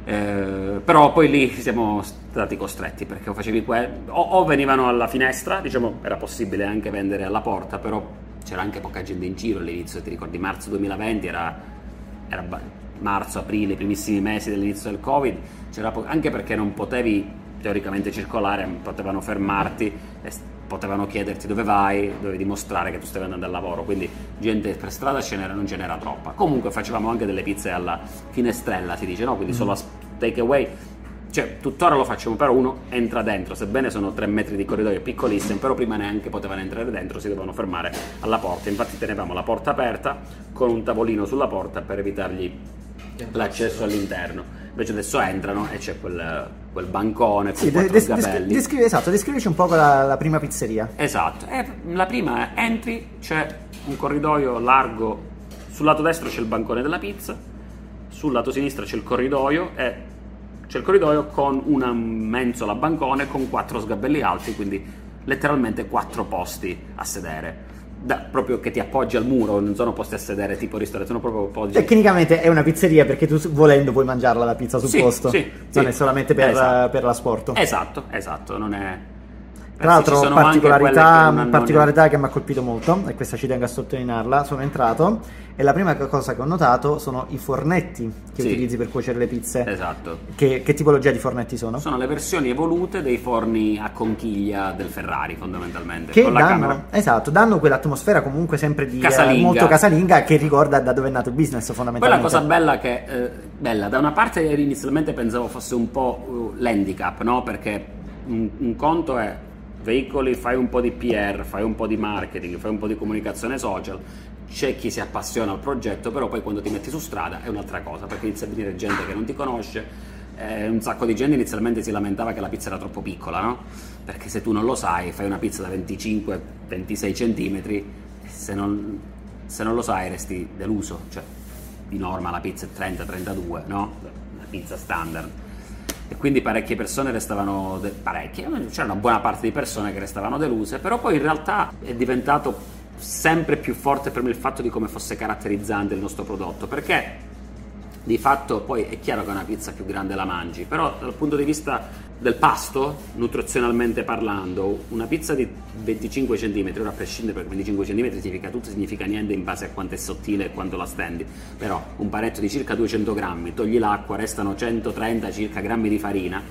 Eh, però poi lì siamo stati costretti perché o facevi que- o, o venivano alla finestra, diciamo era possibile anche vendere alla porta, però c'era anche poca gente in giro all'inizio, ti ricordi marzo 2020 era, era marzo, aprile, i primissimi mesi dell'inizio del Covid, c'era po- anche perché non potevi teoricamente circolare, potevano fermarti, e potevano chiederti dove vai, dovevi dimostrare che tu stavi andando al lavoro, quindi gente per strada ce n'era, non ce n'era troppa. Comunque facevamo anche delle pizze alla finestrella, si dice, no? Quindi solo a take away. Cioè, tuttora lo facciamo, però uno entra dentro, sebbene sono tre metri di corridoio piccolissimo, però prima neanche potevano entrare dentro, si dovevano fermare alla porta. Infatti tenevamo la porta aperta con un tavolino sulla porta per evitargli l'accesso all'interno. Invece adesso entrano e c'è quel, quel bancone con Sì, quattro des- des- sgabelli. descrivi, esatto, descrivici un po' la, la prima pizzeria. Esatto, e la prima è entri, c'è un corridoio largo, sul lato destro c'è il bancone della pizza, sul lato sinistro c'è il corridoio e c'è il corridoio con una mensola bancone con quattro sgabelli alti, quindi letteralmente quattro posti a sedere. Da- proprio che ti appoggi al muro, non sono posti a sedere tipo ristorante, sono proprio appoggi. Tecnicamente è una pizzeria perché tu volendo puoi mangiarla la pizza sul Sì, posto, sì, non sì. è solamente per, Esatto. per l'asporto. Esatto, esatto, non è... Tra l'altro, anche quelle particolarità, che particolarità che mi ha colpito molto, e questa ci tengo a sottolinearla, sono entrato e la prima cosa che ho notato sono i fornetti che Sì. utilizzi per cuocere le pizze. Esatto. Che, che tipologia di fornetti sono? Sono le versioni evolute dei forni a conchiglia del Ferrari, fondamentalmente. Che con la danno, camera. esatto, danno quell'atmosfera comunque sempre di eh, Casalinga. molto casalinga che ricorda da dove è nato il business Poi la fondamentalmente. cosa bella che eh, bella, da una parte inizialmente pensavo fosse un po' uh, l'handicap, no? Perché un, un conto è veicoli, fai un po' di PR, fai un po' di marketing, fai un po' di comunicazione social, c'è chi si appassiona al progetto, però poi quando ti metti su strada è un'altra cosa, perché inizia a venire gente che non ti conosce. Eh, un sacco di gente inizialmente si lamentava che la pizza era troppo piccola, no? Perché se tu non lo sai, fai una pizza da 25-26 cm, se non, se non lo sai resti deluso. Cioè, di norma la pizza è 30-32, no? La pizza standard. E quindi parecchie persone restavano, de- parecchie, c'era una buona parte di persone che restavano deluse, però poi in realtà è diventato sempre più forte per me il fatto di come fosse caratterizzante il nostro prodotto, perché di fatto poi è chiaro che una pizza più grande la mangi, però dal punto di vista del pasto, nutrizionalmente parlando, una pizza di 25 cm, ora a prescindere perché 25 cm significa tutto, significa niente in base a quanto è sottile e quanto la stendi, però un paretto di circa 200 grammi, togli l'acqua, restano 130 circa grammi di farina,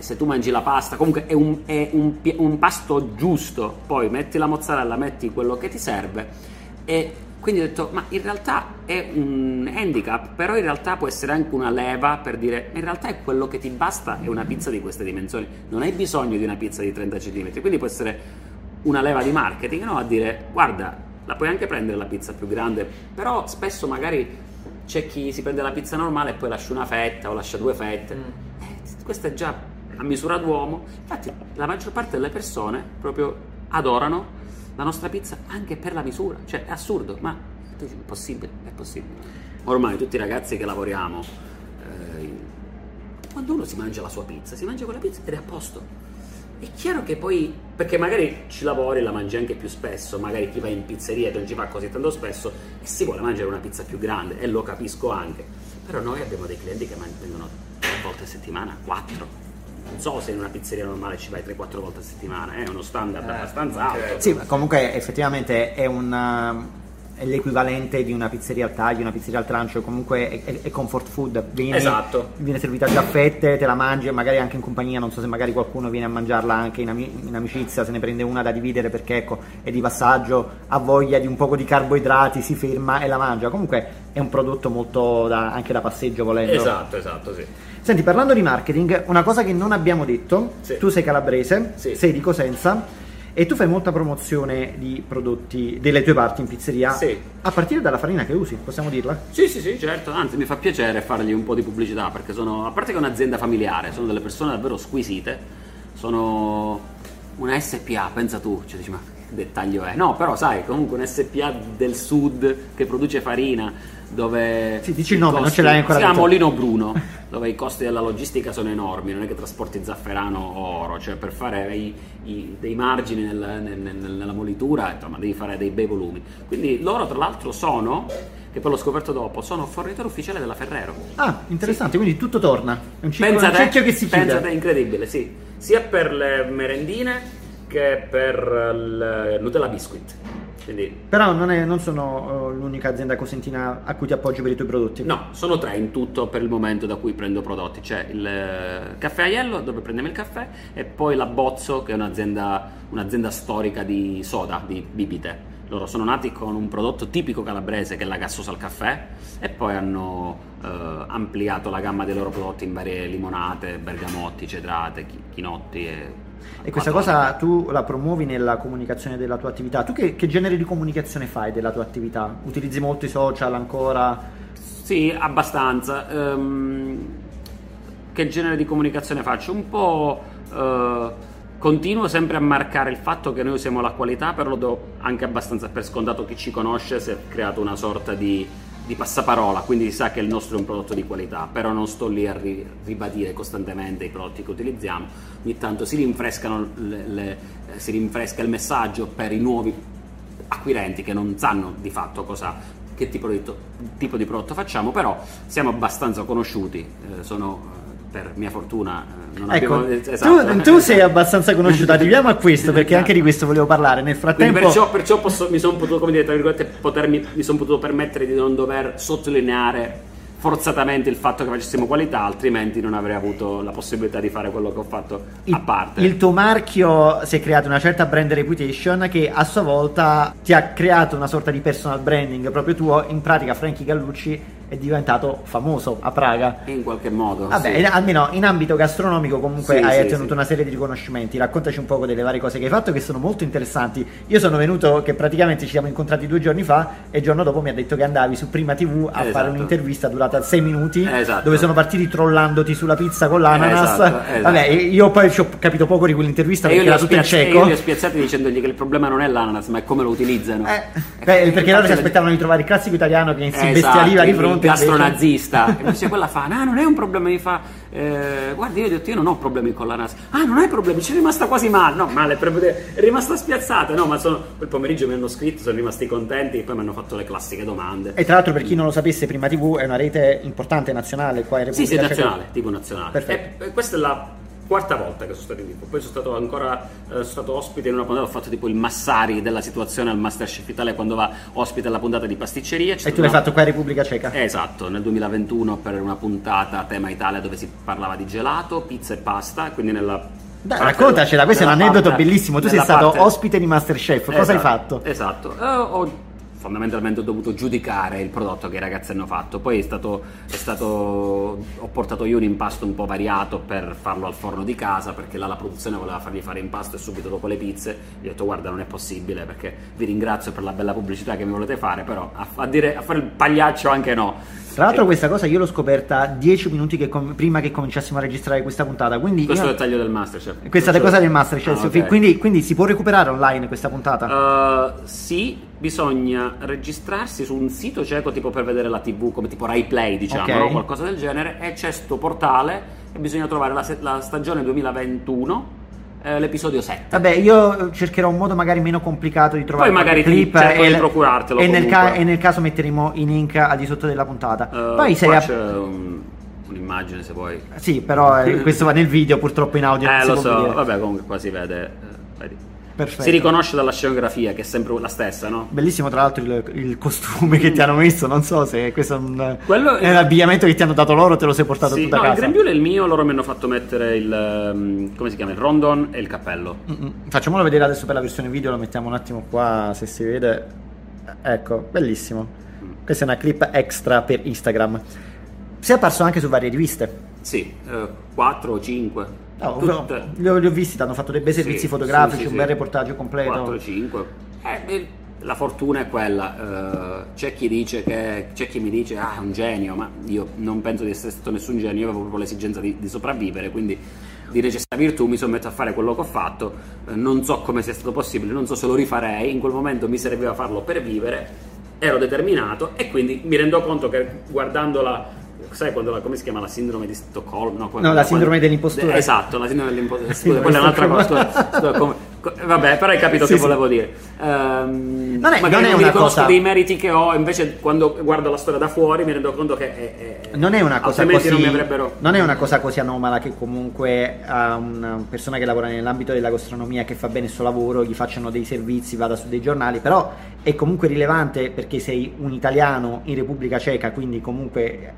se tu mangi la pasta, comunque è un, è un, un pasto giusto, poi metti la mozzarella, metti quello che ti serve e quindi ho detto, ma in realtà è un handicap, però in realtà può essere anche una leva per dire, in realtà è quello che ti basta, è una pizza di queste dimensioni, non hai bisogno di una pizza di 30 cm, quindi può essere una leva di marketing, no? A dire, guarda, la puoi anche prendere la pizza più grande, però spesso magari c'è chi si prende la pizza normale e poi lascia una fetta o lascia due fette. Mm. Eh, questo è già a misura d'uomo. Infatti, la maggior parte delle persone proprio adorano la nostra pizza anche per la misura. Cioè, è assurdo, ma è possibile, è possibile. Ormai tutti i ragazzi che lavoriamo, eh, quando uno si mangia la sua pizza, si mangia quella pizza ed è a posto. È chiaro che poi, perché magari ci lavori e la mangi anche più spesso, magari chi va in pizzeria e non ci va così tanto spesso e si vuole mangiare una pizza più grande e lo capisco anche. Però noi abbiamo dei clienti che vengono tre volte a settimana, quattro, non so se in una pizzeria normale ci vai 3-4 volte a settimana, è uno standard eh, abbastanza alto. Sì, comunque effettivamente è un è l'equivalente di una pizzeria al taglio, una pizzeria al trancio, comunque è, è comfort food. Vieni, esatto. Viene servita già a fette, te la mangi, magari anche in compagnia, non so se magari qualcuno viene a mangiarla anche in, ami- in, amicizia, se ne prende una da dividere perché ecco, è di passaggio, ha voglia di un poco di carboidrati, si ferma e la mangia. Comunque è un prodotto molto da, anche da passeggio volendo. Esatto, esatto, sì. Senti, parlando di marketing, una cosa che non abbiamo detto, sì. tu sei calabrese, sì. sei di Cosenza e tu fai molta promozione di prodotti delle tue parti in pizzeria. Sì. A partire dalla farina che usi, possiamo dirla? Sì, sì, sì, certo. Anzi, mi fa piacere fargli un po' di pubblicità perché sono, a parte che è un'azienda familiare, sono delle persone davvero squisite. Sono una SPA, pensa tu, cioè dici, ma che dettaglio è? No, però sai, comunque un SPA del sud che produce farina dove sì, dici il nome, non ce l'hai ancora siamo Lino Bruno dove i costi della logistica sono enormi non è che trasporti zafferano o oro cioè per fare i, i, dei margini nel, nel, nel, nella molitura insomma, devi fare dei bei volumi. Quindi loro tra l'altro sono che poi l'ho scoperto dopo sono fornitore ufficiale della Ferrero. Ah interessante sì. quindi tutto torna. È un ciclo, un che si chiude. pensate incredibile sì. Sia per le merendine che per il Nutella Biscuit quindi... Però non, è, non sono uh, l'unica azienda cosentina a cui ti appoggio per i tuoi prodotti. No, sono tre in tutto per il momento da cui prendo prodotti. C'è il uh, Caffè Aiello dove prendiamo il caffè e poi la Bozzo che è un'azienda, un'azienda storica di soda, di bibite. Loro sono nati con un prodotto tipico calabrese che è la gassosa al caffè e poi hanno uh, ampliato la gamma dei loro prodotti in varie limonate, bergamotti, cedrate, chinotti e e questa cosa tu la promuovi nella comunicazione della tua attività. Tu che, che, genere di comunicazione fai della tua attività? Utilizzi molto i social ancora? Sì, abbastanza. Um, che genere di comunicazione faccio? Un po'... Uh, continuo sempre a marcare il fatto che noi usiamo la qualità, però lo do anche abbastanza per scontato chi ci conosce si è creato una sorta di di passaparola, quindi si sa che il nostro è un prodotto di qualità, però non sto lì a ri- ribadire costantemente i prodotti che utilizziamo, ogni tanto si, le, le, eh, si rinfresca il messaggio per i nuovi acquirenti che non sanno di fatto cosa, che tipo di, tipo di prodotto facciamo, però siamo abbastanza conosciuti, eh, sono per mia fortuna eh, non ecco, abbiamo esatto. tu, tu, sei abbastanza conosciuto arriviamo a questo perché anche di questo volevo parlare nel frattempo Quindi perciò, perciò posso, mi sono potuto come dire, potermi, mi sono potuto permettere di non dover sottolineare forzatamente il fatto che facessimo qualità, altrimenti non avrei avuto la possibilità di fare quello che ho fatto il, a parte. Il tuo marchio si è creato una certa brand reputation che a sua volta ti ha creato una sorta di personal branding proprio tuo. In pratica, Frankie Gallucci è diventato famoso a Praga. In qualche modo. Vabbè, sì. almeno in ambito gastronomico comunque Sì, hai ottenuto sì. una serie di riconoscimenti. Raccontaci un poco delle varie cose che hai fatto che sono molto interessanti. Io sono venuto che praticamente ci siamo incontrati due giorni fa e il giorno dopo mi ha detto che andavi su Prima TV a Esatto. fare un'intervista durata 6 minuti Esatto. dove sono partiti trollandoti sulla pizza con l'ananas. Esatto, esatto. Vabbè, io poi ci ho capito poco di quell'intervista E perché era tutto in e cieco. io li ho spiazzati dicendogli che il problema non è l'ananas, ma è come lo utilizzano. Eh, beh, perché loro si aspettavano di trovare il classico italiano che si Esatto, bestialiva di fronte. Gastronazista. e invece quella fa: No, non è un problema. Mi fa: eh, Guardi, io ho detto: Io non ho problemi con l'ananas. Ah, non hai problemi, ci è rimasta quasi male. No, male, è rimasta spiazzata. No, ma sono, quel pomeriggio mi hanno scritto, sono rimasti contenti e poi mi hanno fatto le classiche domande. E tra l'altro, per chi non lo sapesse, Prima TV è una rete importante nazionale qua in Sì, Repubblica sì, Ceca. nazionale, tipo nazionale. Perfetto. E, e questa è la quarta volta che sono stato in tipo. Poi sono stato ancora eh, stato ospite in una puntata, ho fatto tipo il Massari della situazione al Masterchef Italia quando va ospite alla puntata di pasticceria. C'è E tu l'hai una- fatto qua in Repubblica Ceca. Esatto, nel 2021 per una puntata a tema Italia dove si parlava di gelato, pizza e pasta, quindi nella... Dai, raccontacela, questo è un aneddoto parte- bellissimo. Tu sei stato parte- ospite di Masterchef, cosa hai Esatto, fatto? Esatto, Eh, ho fondamentalmente ho dovuto giudicare il prodotto che i ragazzi hanno fatto, poi è stato, è stato ho portato io un impasto un po' variato per farlo al forno di casa perché là la produzione voleva fargli fare impasto e subito dopo le pizze gli ho detto guarda non è possibile perché vi ringrazio per la bella pubblicità che mi volete fare però a, a dire, a fare il pagliaccio anche no. Tra l'altro questa cosa io l'ho scoperta 10 minuti che com- prima che cominciassimo a registrare questa puntata, quindi questo è io- il taglio del Masterchef. questa è la cosa del Masterchef, Ah, ok. quindi, quindi si può recuperare online questa puntata? Uh, sì, bisogna registrarsi su un sito cieco tipo per vedere la TV, come tipo Rai Play, diciamo, Ok. no? qualcosa del genere, e c'è sto portale e bisogna trovare la, se- la stagione 2021, eh, l'episodio 7. Vabbè, io cercherò un modo magari meno complicato di trovare Poi magari ti cerco di e, procurartelo e nel ca- e nel caso metteremo i link al di sotto della puntata. Uh, Poi sei a- c'è un- un'immagine se vuoi. Sì, però eh, questo va nel video, purtroppo in audio Eh, lo so, vabbè, comunque qua si vede. eh, vedi. Perfetto. Si riconosce dalla scenografia che è sempre la stessa, no? Bellissimo tra l'altro il, il costume che ti hanno messo, non so se questo è un, Quello- è l'abbigliamento che ti hanno dato loro, te lo sei portato Sì, tutto a no, il casa. grembiule è il mio, loro mi hanno fatto mettere il. ehm, come si chiama? Il rondon e il cappello. Mm-mm. Facciamolo vedere adesso per la versione video, lo mettiamo un attimo qua se si vede. Ecco, bellissimo. Questa è una clip extra per Instagram. Sei apparso anche su varie riviste. Sì, 4 o 5. No, li, ho, li ho visti, ti hanno fatto dei bei servizi fotografici, un bel reportaggio completo. 4 o 5. Eh, la fortuna è quella. eh, c'è chi dice che. C'è chi mi dice, ah, è un genio, ma io non penso di essere stato nessun genio, io avevo proprio l'esigenza di, di sopravvivere, quindi di necessità virtù mi sono messo a fare quello che ho fatto. eh, non so come sia stato possibile, non so se lo rifarei. In quel momento mi serviva farlo per vivere. Ero determinato e quindi mi rendo conto che guardandola sai quando la, come si chiama la sindrome di Stoccolma? No, quando- No, la quando- sindrome dell'impostore. Esatto, la sindrome dell'impostore. Scusa, quella è un'altra cosa. Come- co- vabbè, però hai capito Sì, che sì. volevo dire. Ehm, Non è- non è una riconosco cosa- dei meriti che ho, invece quando guardo la storia da fuori mi rendo conto che è, è- Non è una cosa così. non mi avrebbero non è una cosa così anomala che comunque a una persona che lavora nell'ambito della gastronomia che fa bene il suo lavoro, gli facciano dei servizi, vada su dei giornali, però è comunque rilevante perché sei un italiano in Repubblica Ceca, quindi comunque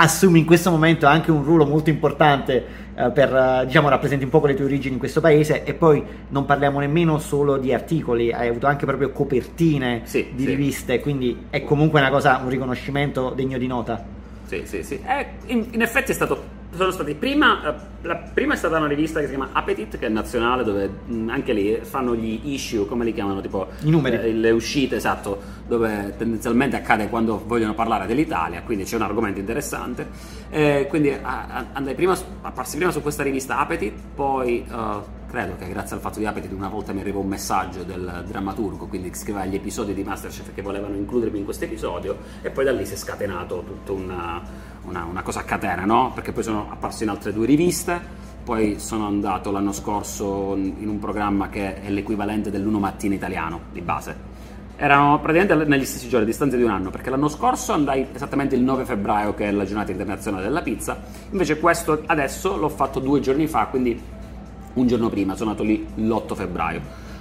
assumi in questo momento anche un ruolo molto importante eh, per eh, diciamo rappresenti un po' le tue origini in questo paese e poi non parliamo nemmeno solo di articoli, hai avuto anche proprio copertine Sì, di sì. riviste, quindi è comunque una cosa, un riconoscimento degno di nota. Sì, sì, sì. Eh, in, in effetti è stato. Sono stati prima. eh, La prima è stata una rivista che si chiama Appetit, che è nazionale, dove mh, anche lì fanno gli issue, come li chiamano? Tipo I numeri. eh, le uscite, esatto, dove tendenzialmente accade quando vogliono parlare dell'Italia, quindi c'è un argomento interessante. Eh, quindi andai prima, apparsi prima su questa rivista Appetit, poi eh, credo che grazie al fatto di Appetit una volta mi arrivò un messaggio del drammaturgo, quindi scriveva gli episodi di Masterchef che volevano includermi in questo episodio, e poi da lì si è scatenato tutta una, una- una cosa a catena, no? Perché poi sono apparso in altre due riviste. Poi sono andato l'anno scorso in un programma che è l'equivalente dell'Uno Mattina italiano di base. Erano praticamente negli stessi giorni, a distanza di un anno, perché l'anno scorso andai esattamente il 9 febbraio, che è la giornata internazionale della pizza. Invece questo adesso l'ho fatto due giorni fa, quindi un giorno prima, sono andato lì l'8 febbraio.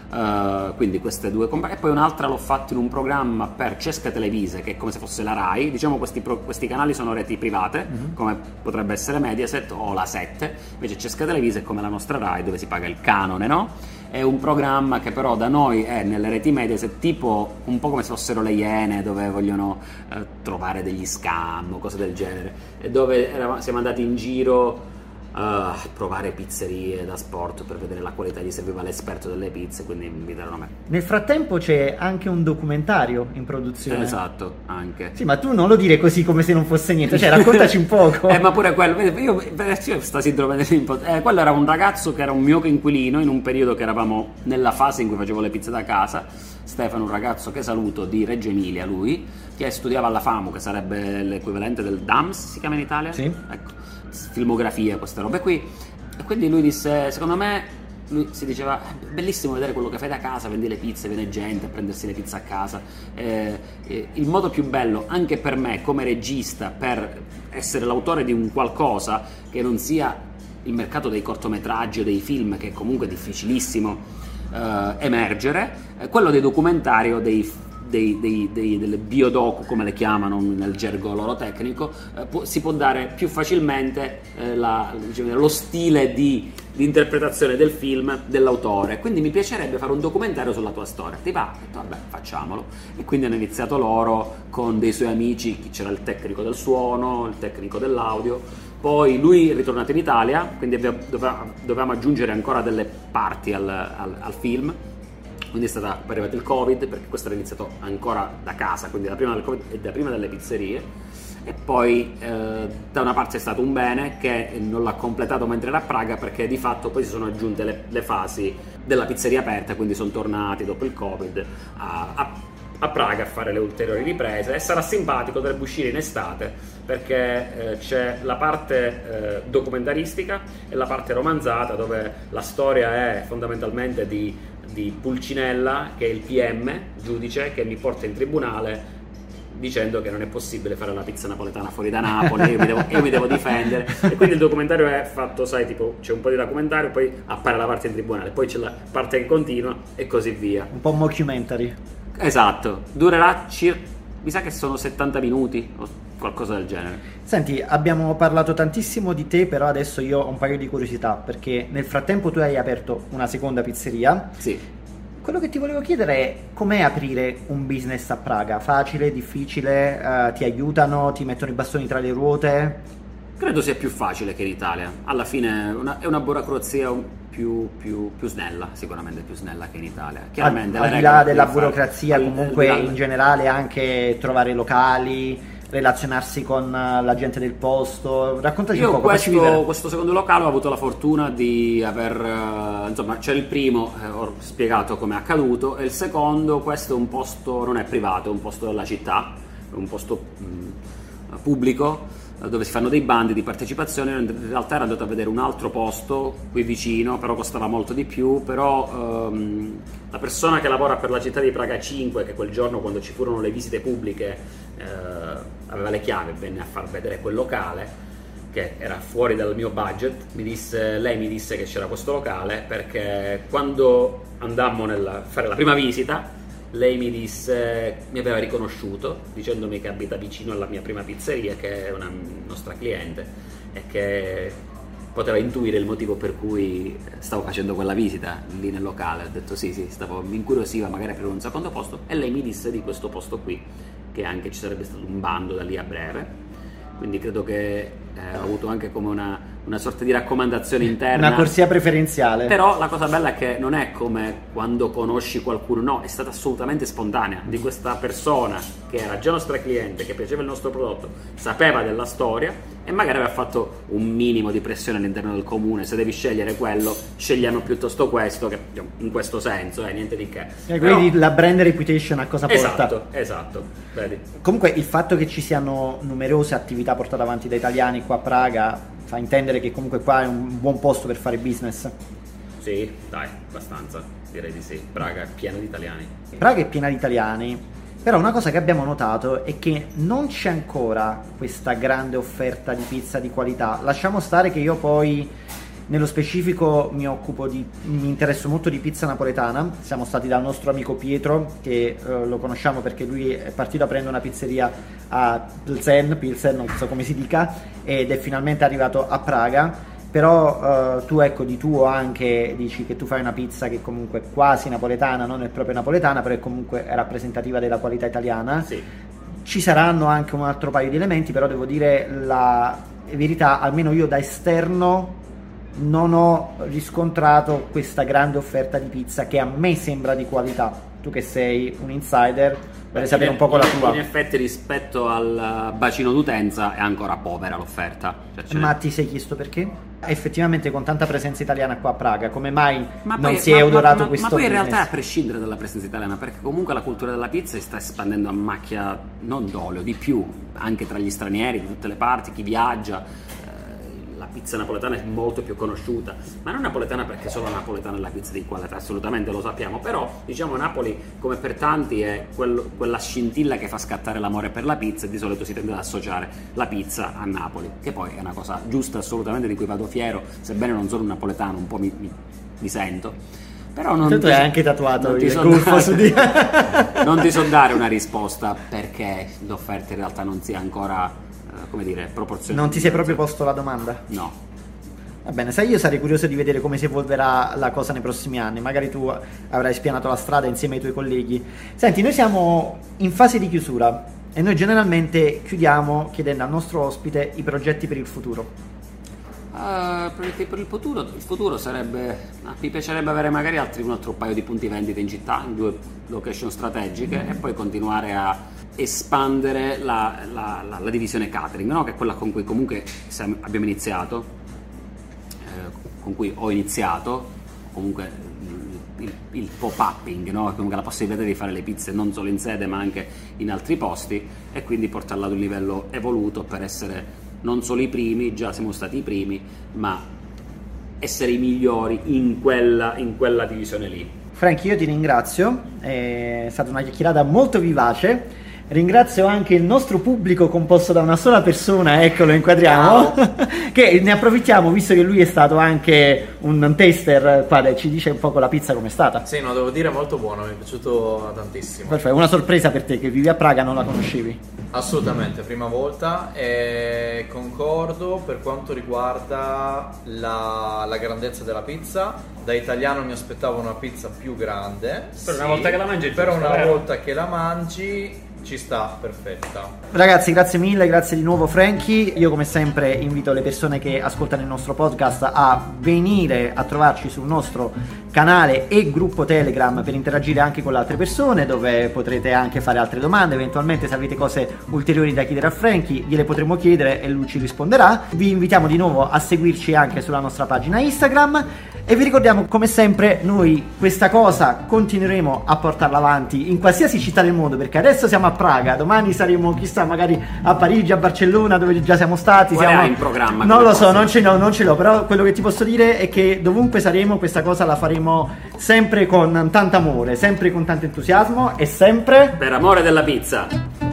Uh, quindi queste due compagnie. E poi un'altra l'ho fatto in un programma per Cesca Televise che è come se fosse la RAI. Diciamo questi, pro- questi canali sono reti private come potrebbe essere Mediaset o la 7 invece Cesca Televise è come la nostra RAI dove si paga il canone no? è un programma che però da noi è nelle reti Mediaset tipo un po' come se fossero le Iene dove vogliono eh, trovare degli scam o cose del genere, e dove eravamo, siamo andati in giro uh, provare pizzerie da sport per vedere la qualità, gli serviva l'esperto delle pizze, quindi mi invitarono me. Nel frattempo c'è anche un documentario in produzione. Esatto, anche. Sì, ma tu non lo dire così come se non fosse niente, cioè raccontaci un poco. eh, ma pure quello, io, io sta sindrome eh, quello era un ragazzo che era un mio inquilino in un periodo che eravamo nella fase in cui facevo le pizze da casa. Stefano, un ragazzo che saluto di Reggio Emilia, lui, che studiava alla FAMU, che sarebbe l'equivalente del DAMS, si chiama in Italia? Sì. Ecco filmografia, queste robe qui. E quindi lui disse, secondo me, lui si diceva, bellissimo vedere quello che fai da casa, vendi le pizze, viene gente a prendersi le pizze a casa. Eh, eh, il modo più bello, anche per me come regista, per essere l'autore di un qualcosa che non sia il mercato dei cortometraggi o dei film, che è comunque difficilissimo eh, emergere, quello dei documentari o dei film dei, dei, dei, delle biodocu, come le chiamano nel gergo loro tecnico, eh, può, si può dare più facilmente eh, la, diciamo, lo stile di, di, interpretazione del film dell'autore. Quindi mi piacerebbe fare un documentario sulla tua storia. Ti va? Detto, vabbè, facciamolo. E quindi hanno iniziato loro con dei suoi amici, c'era il tecnico del suono, il tecnico dell'audio. Poi lui è ritornato in Italia, quindi dovevamo aggiungere ancora delle parti al, al, al film quindi è stata arrivato il covid perché questo era iniziato ancora da casa quindi da prima del covid e da prima delle pizzerie. E poi eh, da una parte è stato un bene che non l'ha completato mentre era a Praga perché di fatto poi si sono aggiunte le, le fasi della pizzeria aperta quindi sono tornati dopo il covid a, a, a, Praga a fare le ulteriori riprese. E sarà simpatico dovrebbe uscire in estate perché eh, c'è la parte eh, documentaristica e la parte romanzata dove la storia è fondamentalmente di di Pulcinella, che è il PM, giudice, che mi porta in tribunale dicendo che non è possibile fare la pizza napoletana fuori da Napoli, io mi devo, io mi devo difendere. E quindi il documentario è fatto, sai, tipo c'è un po' di documentario, poi appare la parte in tribunale, poi c'è la parte che continua e così via. Un po' mockumentary. Esatto, durerà circa, mi sa che sono 70 minuti qualcosa del genere. Senti, abbiamo parlato tantissimo di te, però adesso io ho un paio di curiosità, perché nel frattempo tu hai aperto una seconda pizzeria. Sì. Quello che ti volevo chiedere è com'è aprire un business a Praga? Facile, difficile? Uh, ti aiutano? Ti mettono i bastoni tra le ruote? Credo sia più facile che in Italia. Alla fine una, è una burocrazia più, più, più, snella, sicuramente più snella che in Italia. Chiaramente, al, al di là della burocrazia, fare, comunque in generale anche trovare locali relazionarsi con eh, la gente del posto. Raccontaci Io un po' questo, questo secondo locale ho avuto la fortuna di aver, uh, insomma, c'è il primo, eh, ho spiegato come è accaduto, e il secondo, questo è un posto, non è privato, è un posto della città, è un posto mh, pubblico dove si fanno dei bandi di partecipazione, in realtà ero andato a vedere un altro posto qui vicino, però costava molto di più, però ehm, la persona che lavora per la città di Praga 5, che quel giorno quando ci furono le visite pubbliche eh, aveva le chiavi, venne a far vedere quel locale, che era fuori dal mio budget, mi disse, lei mi disse che c'era questo locale perché quando andammo a fare la prima visita lei mi disse, mi aveva riconosciuto dicendomi che abita vicino alla mia prima pizzeria, che è una nostra cliente e che poteva intuire il motivo per cui stavo facendo quella visita lì nel locale. Ho detto sì, sì, stavo, mi incuriosiva magari per un secondo posto e lei mi disse di questo posto qui, che anche ci sarebbe stato un bando da lì a breve. Quindi credo che eh, ho avuto anche come una una sorta di raccomandazione interna. Una corsia preferenziale. Però la cosa bella è che non è come quando conosci qualcuno, no, è stata assolutamente spontanea di questa persona che era già nostra cliente, che piaceva il nostro prodotto, sapeva della storia e magari aveva fatto un minimo di pressione all'interno del comune. Se devi scegliere quello, scegliamo piuttosto questo, che in questo senso, eh, niente di che. E quindi Però... la brand reputation a cosa porta? Esatto, esatto. Vedi. Comunque il fatto che ci siano numerose attività portate avanti da italiani qua a Praga fa intendere che comunque qua è un buon posto per fare business. Sì, dai, abbastanza, direi di sì. Praga è piena di italiani. Praga è piena di italiani, però una cosa che abbiamo notato è che non c'è ancora questa grande offerta di pizza di qualità. Lasciamo stare che io poi nello specifico mi occupo di mi interesso molto di pizza napoletana. Siamo stati dal nostro amico Pietro che eh, lo conosciamo perché lui è partito a prendere una pizzeria a Pilsen, Pilsen non so come si dica, ed è finalmente arrivato a Praga però uh, tu ecco di tuo anche dici che tu fai una pizza che comunque è quasi napoletana, non è proprio napoletana, però è comunque rappresentativa della qualità italiana. Sì. Ci saranno anche un altro paio di elementi, però devo dire la verità, almeno io da esterno non ho riscontrato questa grande offerta di pizza che a me sembra di qualità. Tu che sei un insider, vorrei sapere un po' con la tua. In effetti rispetto al bacino d'utenza è ancora povera l'offerta. Cioè, Ma ti sei chiesto perché? Effettivamente con tanta presenza italiana qua a Praga, come mai ma non poi, si è odorato ma, questo Ma poi in realtà a prescindere dalla presenza italiana, perché comunque la cultura della pizza si sta espandendo a macchia non d'olio, di più, anche tra gli stranieri, di tutte le parti, chi viaggia pizza napoletana è molto più conosciuta, ma non napoletana perché solo napoletana è la pizza di qualità, assolutamente lo sappiamo, però diciamo Napoli come per tanti è quello, quella scintilla che fa scattare l'amore per la pizza e di solito si tende ad associare la pizza a Napoli, che poi è una cosa giusta assolutamente di cui vado fiero, sebbene non sono un napoletano, un po' mi, mi, mi sento. Però non tu ti, hai anche tatuato non il so dare, di non ti so dare una risposta perché l'offerta in realtà non sia ancora come dire, proporzionale. Non ti sei proprio posto la domanda? No. Va bene, sai, io sarei curioso di vedere come si evolverà la cosa nei prossimi anni. Magari tu avrai spianato la strada insieme ai tuoi colleghi. Senti, noi siamo in fase di chiusura e noi generalmente chiudiamo chiedendo al nostro ospite i progetti per il futuro. Uh, per il futuro, il futuro sarebbe. Mi piacerebbe avere magari altri un altro paio di punti vendita in città, in due location strategiche, e poi continuare a espandere la, la, la, la divisione catering, no? che è quella con cui comunque siamo, abbiamo iniziato, eh, con cui ho iniziato, comunque il, il pop-upping, no? comunque la possibilità di fare le pizze non solo in sede ma anche in altri posti e quindi portarla ad un livello evoluto per essere non solo i primi, già siamo stati i primi, ma essere i migliori in quella, in quella divisione lì. Frank, io ti ringrazio, è stata una chiacchierata molto vivace. Ringrazio anche il nostro pubblico composto da una sola persona, eccolo inquadriamo, che ne approfittiamo visto che lui è stato anche un tester, qua ci dice un po' con la pizza com'è stata. Sì, no, devo dire molto buono, mi è piaciuto tantissimo. Perfetto, una sorpresa per te che vivi a Praga, non la conoscevi? Assolutamente, prima volta e concordo per quanto riguarda la, la grandezza della pizza. Da italiano mi aspettavo una pizza più grande. Per sì, una volta che la mangi, per una vero? volta che la mangi ci sta, perfetta. Ragazzi, grazie mille, grazie di nuovo Frankie. Io come sempre invito le persone che ascoltano il nostro podcast a venire a trovarci sul nostro canale e gruppo Telegram per interagire anche con le altre persone dove potrete anche fare altre domande, eventualmente se avete cose ulteriori da chiedere a Frankie gliele potremo chiedere e lui ci risponderà. Vi invitiamo di nuovo a seguirci anche sulla nostra pagina Instagram e vi ricordiamo come sempre noi questa cosa continueremo a portarla avanti in qualsiasi città del mondo perché adesso siamo a Praga, domani saremo chissà magari a Parigi, a Barcellona dove già siamo stati. Qual siamo... in programma? Non lo so, non ce l'ho, non ce l'ho, però quello che ti posso dire è che dovunque saremo questa cosa la faremo sempre con tanto amore, sempre con tanto entusiasmo e sempre per amore della pizza.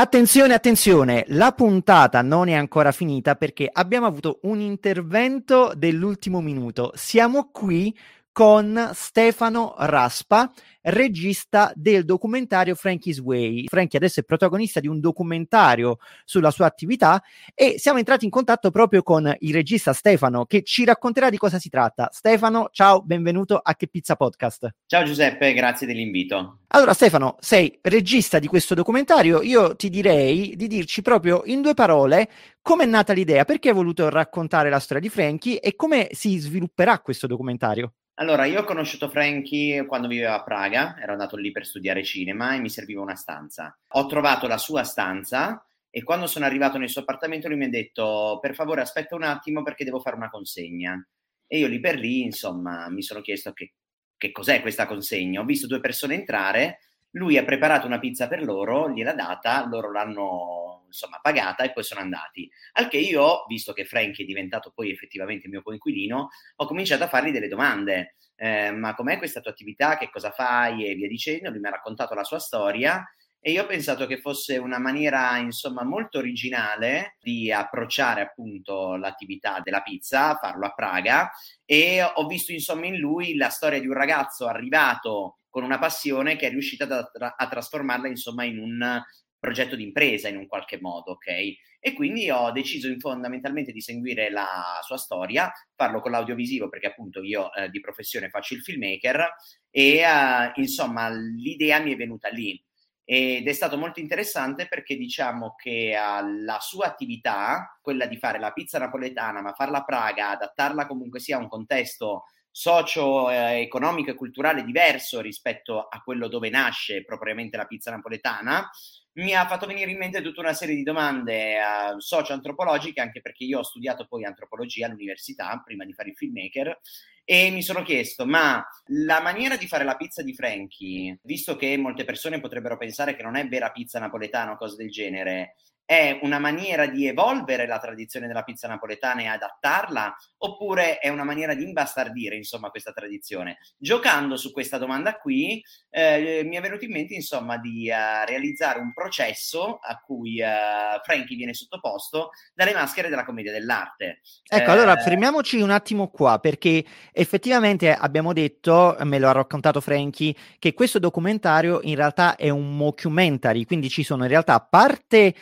Attenzione, attenzione, la puntata non è ancora finita perché abbiamo avuto un intervento dell'ultimo minuto. Siamo qui con Stefano Raspa, regista del documentario Frankie's Way. Frankie adesso è protagonista di un documentario sulla sua attività e siamo entrati in contatto proprio con il regista Stefano che ci racconterà di cosa si tratta. Stefano, ciao, benvenuto a Che Pizza Podcast. Ciao Giuseppe, grazie dell'invito. Allora Stefano, sei regista di questo documentario, io ti direi di dirci proprio in due parole come è nata l'idea, perché hai voluto raccontare la storia di Frankie e come si svilupperà questo documentario. Allora, io ho conosciuto Frankie quando viveva a Praga, ero andato lì per studiare cinema e mi serviva una stanza. Ho trovato la sua stanza e quando sono arrivato nel suo appartamento lui mi ha detto per favore aspetta un attimo perché devo fare una consegna. E io lì per lì, insomma, mi sono chiesto che, che cos'è questa consegna. Ho visto due persone entrare, lui ha preparato una pizza per loro, gliel'ha data, loro l'hanno insomma pagata e poi sono andati. Al che io, visto che Frank è diventato poi effettivamente mio coinquilino, ho cominciato a fargli delle domande. Eh, ma com'è questa tua attività? Che cosa fai? E via dicendo. Lui mi ha raccontato la sua storia e io ho pensato che fosse una maniera insomma molto originale di approcciare appunto l'attività della pizza, farlo a Praga e ho visto insomma in lui la storia di un ragazzo arrivato con una passione che è riuscita a, tra- a trasformarla insomma in un progetto di impresa in un qualche modo, ok? E quindi ho deciso fondamentalmente di seguire la sua storia, farlo con l'audiovisivo perché appunto io eh, di professione faccio il filmmaker e eh, insomma l'idea mi è venuta lì ed è stato molto interessante perché diciamo che uh, la sua attività, quella di fare la pizza napoletana, ma farla a Praga, adattarla comunque sia a un contesto socio-economico e culturale diverso rispetto a quello dove nasce propriamente la pizza napoletana, mi ha fatto venire in mente tutta una serie di domande uh, socio-antropologiche, anche perché io ho studiato poi antropologia all'università prima di fare il filmmaker e mi sono chiesto, ma la maniera di fare la pizza di Frankie, visto che molte persone potrebbero pensare che non è vera pizza napoletana o cose del genere, è una maniera di evolvere la tradizione della pizza napoletana e adattarla oppure è una maniera di imbastardire insomma questa tradizione? Giocando su questa domanda qui eh, mi è venuto in mente insomma di uh, realizzare un processo a cui uh, Frankie viene sottoposto dalle maschere della commedia dell'arte. Ecco eh, allora fermiamoci un attimo qua perché effettivamente abbiamo detto me lo ha raccontato Frankie che questo documentario in realtà è un mockumentary quindi ci sono in realtà parte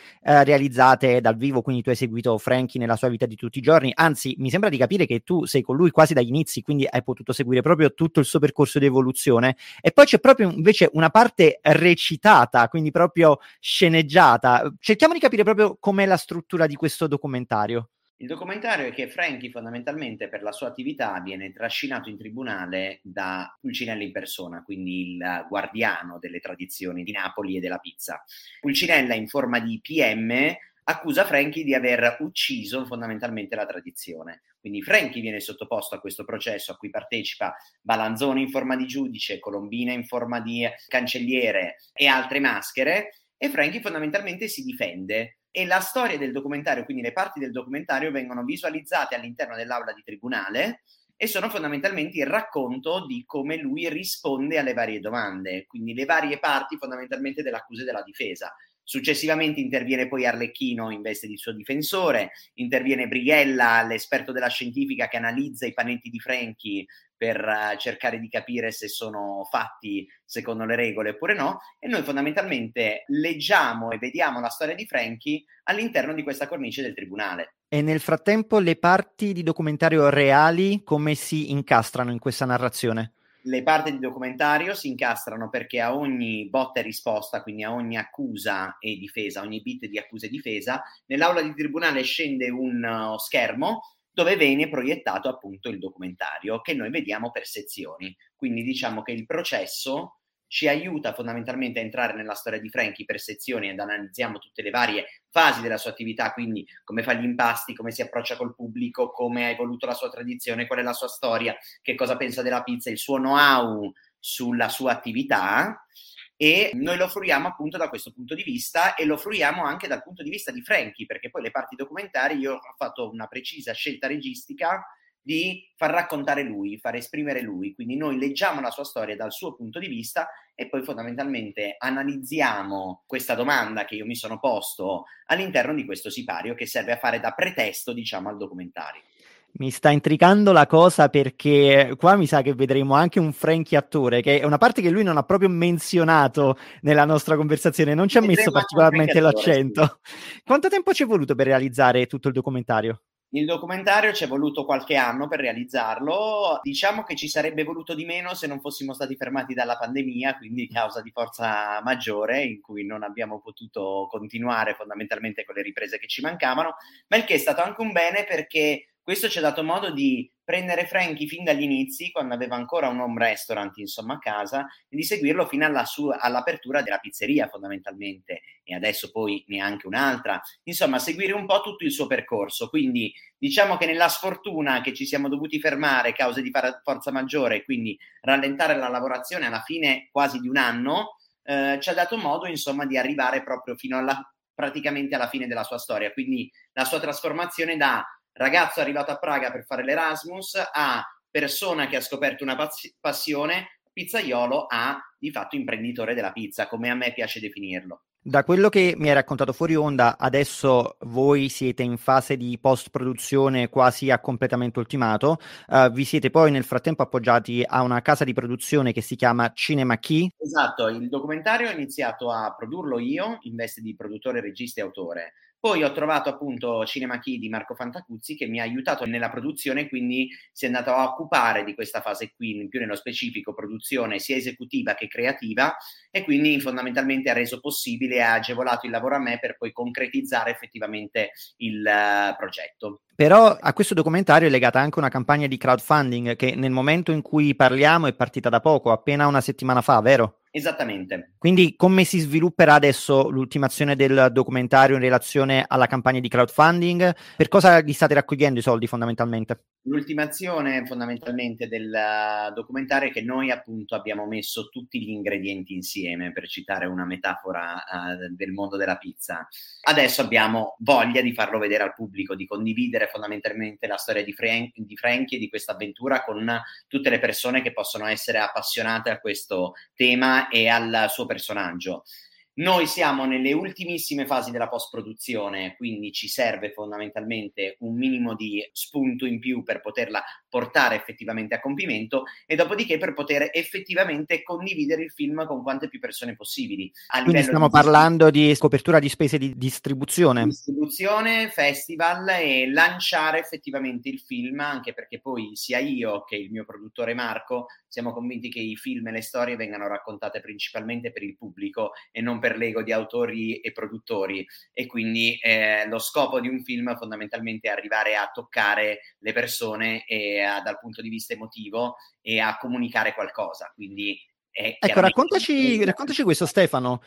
realizzate dal vivo, quindi tu hai seguito Frankie nella sua vita di tutti i giorni, anzi mi sembra di capire che tu sei con lui quasi dagli inizi, quindi hai potuto seguire proprio tutto il suo percorso di evoluzione e poi c'è proprio invece una parte recitata, quindi proprio sceneggiata. Cerchiamo di capire proprio com'è la struttura di questo documentario. Il documentario è che Frankie fondamentalmente per la sua attività viene trascinato in tribunale da Pulcinella in persona, quindi il guardiano delle tradizioni di Napoli e della pizza. Pulcinella in forma di PM accusa Frankie di aver ucciso fondamentalmente la tradizione. Quindi Frankie viene sottoposto a questo processo a cui partecipa Balanzone in forma di giudice, Colombina in forma di cancelliere e altre maschere e Frankie fondamentalmente si difende e la storia del documentario, quindi le parti del documentario vengono visualizzate all'interno dell'aula di tribunale e sono fondamentalmente il racconto di come lui risponde alle varie domande, quindi le varie parti fondamentalmente dell'accusa e della difesa. Successivamente interviene poi Arlecchino in veste di suo difensore, interviene Brighella, l'esperto della scientifica che analizza i panetti di Franchi per uh, cercare di capire se sono fatti secondo le regole oppure no, e noi fondamentalmente leggiamo e vediamo la storia di Frankie all'interno di questa cornice del tribunale. E nel frattempo le parti di documentario reali come si incastrano in questa narrazione? le parti di documentario si incastrano perché a ogni botta e risposta, quindi a ogni accusa e difesa, ogni bit di accusa e difesa, nell'aula di tribunale scende un uh, schermo dove viene proiettato appunto il documentario che noi vediamo per sezioni. Quindi diciamo che il processo ci aiuta fondamentalmente a entrare nella storia di Frankie per sezioni ed analizziamo tutte le varie fasi della sua attività, quindi come fa gli impasti, come si approccia col pubblico, come ha evoluto la sua tradizione, qual è la sua storia, che cosa pensa della pizza, il suo know-how sulla sua attività e noi lo fruiamo appunto da questo punto di vista e lo fruiamo anche dal punto di vista di Frankie, perché poi le parti documentari io ho fatto una precisa scelta registica di far raccontare lui, far esprimere lui. Quindi noi leggiamo la sua storia dal suo punto di vista e poi fondamentalmente analizziamo questa domanda che io mi sono posto all'interno di questo sipario che serve a fare da pretesto, diciamo, al documentario. Mi sta intricando la cosa perché qua mi sa che vedremo anche un Frankie attore, che è una parte che lui non ha proprio menzionato nella nostra conversazione, non ci ha messo particolarmente l'accento. Sì. Quanto tempo ci è voluto per realizzare tutto il documentario? Il documentario ci è voluto qualche anno per realizzarlo, diciamo che ci sarebbe voluto di meno se non fossimo stati fermati dalla pandemia, quindi causa di forza maggiore in cui non abbiamo potuto continuare fondamentalmente con le riprese che ci mancavano, ma il che è stato anche un bene perché questo ci ha dato modo di prendere Frankie fin dagli inizi, quando aveva ancora un home restaurant insomma a casa, e di seguirlo fino alla sua, all'apertura della pizzeria fondamentalmente, e adesso poi neanche un'altra. Insomma, seguire un po' tutto il suo percorso. Quindi diciamo che nella sfortuna che ci siamo dovuti fermare cause di forza maggiore, quindi rallentare la lavorazione alla fine quasi di un anno, eh, ci ha dato modo insomma di arrivare proprio fino alla praticamente alla fine della sua storia. Quindi la sua trasformazione da ragazzo arrivato a Praga per fare l'Erasmus a persona che ha scoperto una passione, pizzaiolo a di fatto imprenditore della pizza, come a me piace definirlo. Da quello che mi hai raccontato fuori onda, adesso voi siete in fase di post-produzione quasi a completamento ultimato. Uh, vi siete poi nel frattempo appoggiati a una casa di produzione che si chiama Cinema Key. Esatto, il documentario ho iniziato a produrlo io in veste di produttore, regista e autore. Poi ho trovato appunto Cinema Key di Marco Fantacuzzi che mi ha aiutato nella produzione, quindi si è andato a occupare di questa fase qui, più nello specifico produzione sia esecutiva che creativa e quindi fondamentalmente ha reso possibile e ha agevolato il lavoro a me per poi concretizzare effettivamente il uh, progetto. Però a questo documentario è legata anche una campagna di crowdfunding che nel momento in cui parliamo è partita da poco, appena una settimana fa, vero? Esattamente. Quindi come si svilupperà adesso l'ultimazione del documentario in relazione alla campagna di crowdfunding? Per cosa gli state raccogliendo i soldi fondamentalmente? L'ultimazione fondamentalmente del documentario è che noi appunto abbiamo messo tutti gli ingredienti insieme, per citare una metafora uh, del mondo della pizza. Adesso abbiamo voglia di farlo vedere al pubblico, di condividere fondamentalmente la storia di, Frank, di Frankie e di questa avventura con tutte le persone che possono essere appassionate a questo tema e al suo personaggio. Noi siamo nelle ultimissime fasi della post-produzione, quindi ci serve fondamentalmente un minimo di spunto in più per poterla portare effettivamente a compimento e dopodiché per poter effettivamente condividere il film con quante più persone possibili. Quindi stiamo di parlando di copertura di spese di distribuzione. Distribuzione, festival e lanciare effettivamente il film, anche perché poi sia io che il mio produttore Marco siamo convinti che i film e le storie vengano raccontate principalmente per il pubblico e non per l'ego di autori e produttori e quindi eh, lo scopo di un film fondamentalmente è arrivare a toccare le persone e, a, dal punto di vista emotivo e a comunicare qualcosa. Quindi ecco, raccontaci, raccontaci questo Stefano.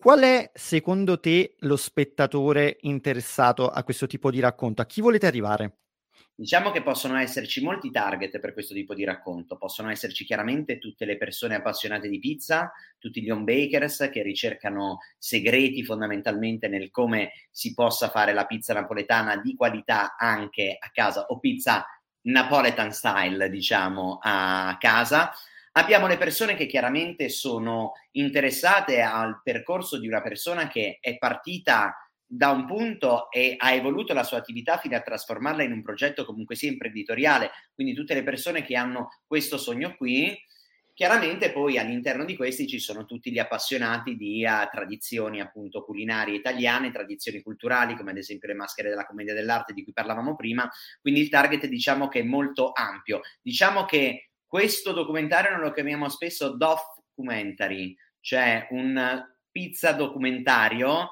Qual è secondo te lo spettatore interessato a questo tipo di racconto? A chi volete arrivare? Diciamo che possono esserci molti target per questo tipo di racconto, possono esserci chiaramente tutte le persone appassionate di pizza, tutti gli home bakers che ricercano segreti fondamentalmente nel come si possa fare la pizza napoletana di qualità anche a casa o pizza napoletan style, diciamo, a casa. Abbiamo le persone che chiaramente sono interessate al percorso di una persona che è partita da un punto e ha evoluto la sua attività fino a trasformarla in un progetto comunque sia imprenditoriale, quindi tutte le persone che hanno questo sogno qui, chiaramente poi all'interno di questi ci sono tutti gli appassionati di uh, tradizioni appunto culinarie italiane, tradizioni culturali come ad esempio le maschere della commedia dell'arte di cui parlavamo prima, quindi il target diciamo che è molto ampio. Diciamo che questo documentario non lo chiamiamo spesso documentary, cioè un pizza documentario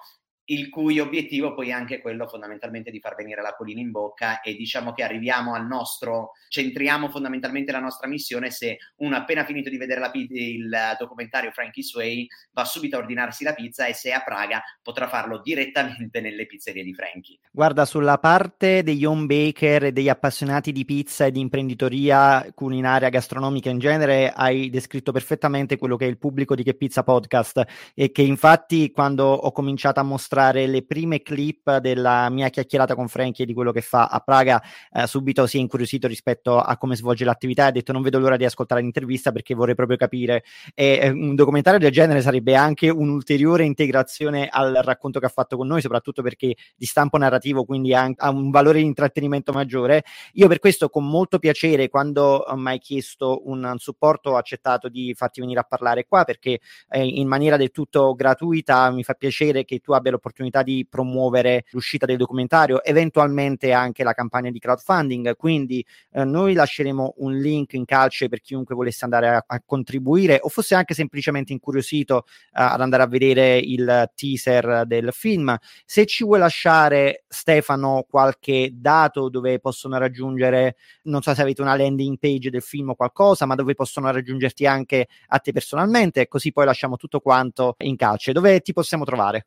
il cui obiettivo poi è anche quello fondamentalmente di far venire l'acquolina in bocca e diciamo che arriviamo al nostro, centriamo fondamentalmente la nostra missione se uno appena finito di vedere la, il documentario Frankie's Way va subito a ordinarsi la pizza e se è a Praga potrà farlo direttamente nelle pizzerie di Frankie. Guarda, sulla parte degli home baker e degli appassionati di pizza e di imprenditoria culinaria gastronomica in genere hai descritto perfettamente quello che è il pubblico di Che Pizza Podcast e che infatti quando ho cominciato a mostrare mostrare le prime clip della mia chiacchierata con Frankie di quello che fa a Praga, eh, subito si è incuriosito rispetto a come svolge l'attività e ha detto non vedo l'ora di ascoltare l'intervista perché vorrei proprio capire. E eh, un documentario del genere sarebbe anche un'ulteriore integrazione al racconto che ha fatto con noi, soprattutto perché di stampo narrativo, quindi ha, un valore di intrattenimento maggiore. Io per questo con molto piacere, quando mi hai chiesto un, un, supporto, ho accettato di farti venire a parlare qua perché eh, in maniera del tutto gratuita mi fa piacere che tu abbia l'opportunità l'opportunità di promuovere l'uscita del documentario, eventualmente anche la campagna di crowdfunding. Quindi eh, noi lasceremo un link in calce per chiunque volesse andare a, a contribuire o fosse anche semplicemente incuriosito uh, ad andare a vedere il teaser del film. Se ci vuoi lasciare, Stefano, qualche dato dove possono raggiungere, non so se avete una landing page del film o qualcosa, ma dove possono raggiungerti anche a te personalmente, così poi lasciamo tutto quanto in calce. Dove ti possiamo trovare?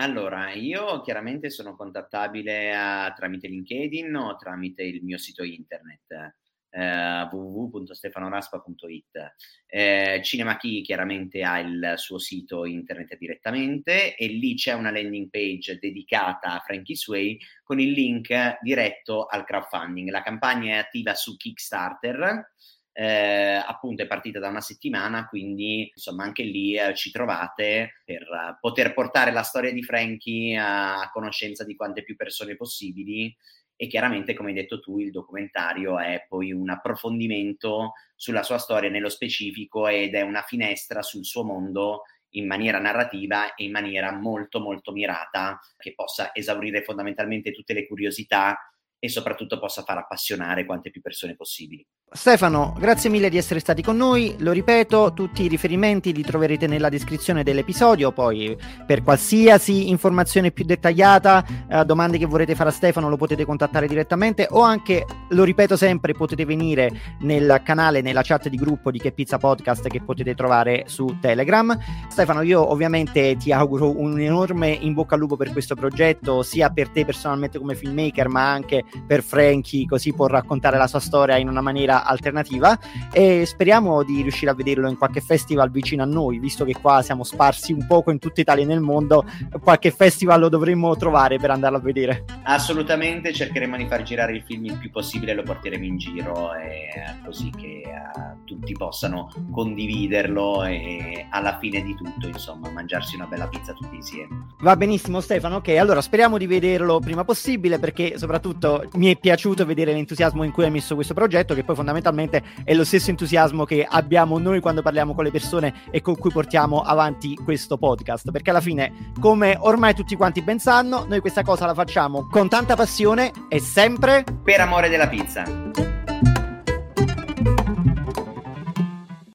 Allora, io chiaramente sono contattabile a, tramite LinkedIn o tramite il mio sito internet eh, www.stefanoraspa.it. Eh, Cinema Key chiaramente ha il suo sito internet direttamente e lì c'è una landing page dedicata a Frankie Sway con il link diretto al crowdfunding. La campagna è attiva su Kickstarter eh, appunto è partita da una settimana, quindi insomma anche lì eh, ci trovate per uh, poter portare la storia di Frankie a, a conoscenza di quante più persone possibili. E chiaramente, come hai detto tu, il documentario è poi un approfondimento sulla sua storia nello specifico ed è una finestra sul suo mondo in maniera narrativa e in maniera molto molto mirata che possa esaurire fondamentalmente tutte le curiosità e soprattutto possa far appassionare quante più persone possibili. Stefano, grazie mille di essere stati con noi. Lo ripeto, tutti i riferimenti li troverete nella descrizione dell'episodio. Poi, per qualsiasi informazione più dettagliata, eh, domande che vorrete fare a Stefano, lo potete contattare direttamente. O anche, lo ripeto sempre, potete venire nel canale, nella chat di gruppo di Che Pizza Podcast che potete trovare su Telegram. Stefano, io ovviamente ti auguro un enorme in bocca al lupo per questo progetto, sia per te personalmente come filmmaker, ma anche per Frankie, così può raccontare la sua storia in una maniera alternativa e speriamo di riuscire a vederlo in qualche festival vicino a noi, visto che qua siamo sparsi un poco in tutta Italia e nel mondo, qualche festival lo dovremmo trovare per andarlo a vedere. Assolutamente, cercheremo di far girare il film il più possibile, lo porteremo in giro e così che uh, tutti possano condividerlo e alla fine di tutto, insomma, mangiarsi una bella pizza tutti insieme. Va benissimo Stefano, ok, allora speriamo di vederlo prima possibile perché soprattutto mi è piaciuto vedere l'entusiasmo in cui hai messo questo progetto che poi fondamentalmente fondamentalmente è lo stesso entusiasmo che abbiamo noi quando parliamo con le persone e con cui portiamo avanti questo podcast. Perché alla fine, come ormai tutti quanti ben sanno, noi questa cosa la facciamo con tanta passione e sempre per amore della pizza.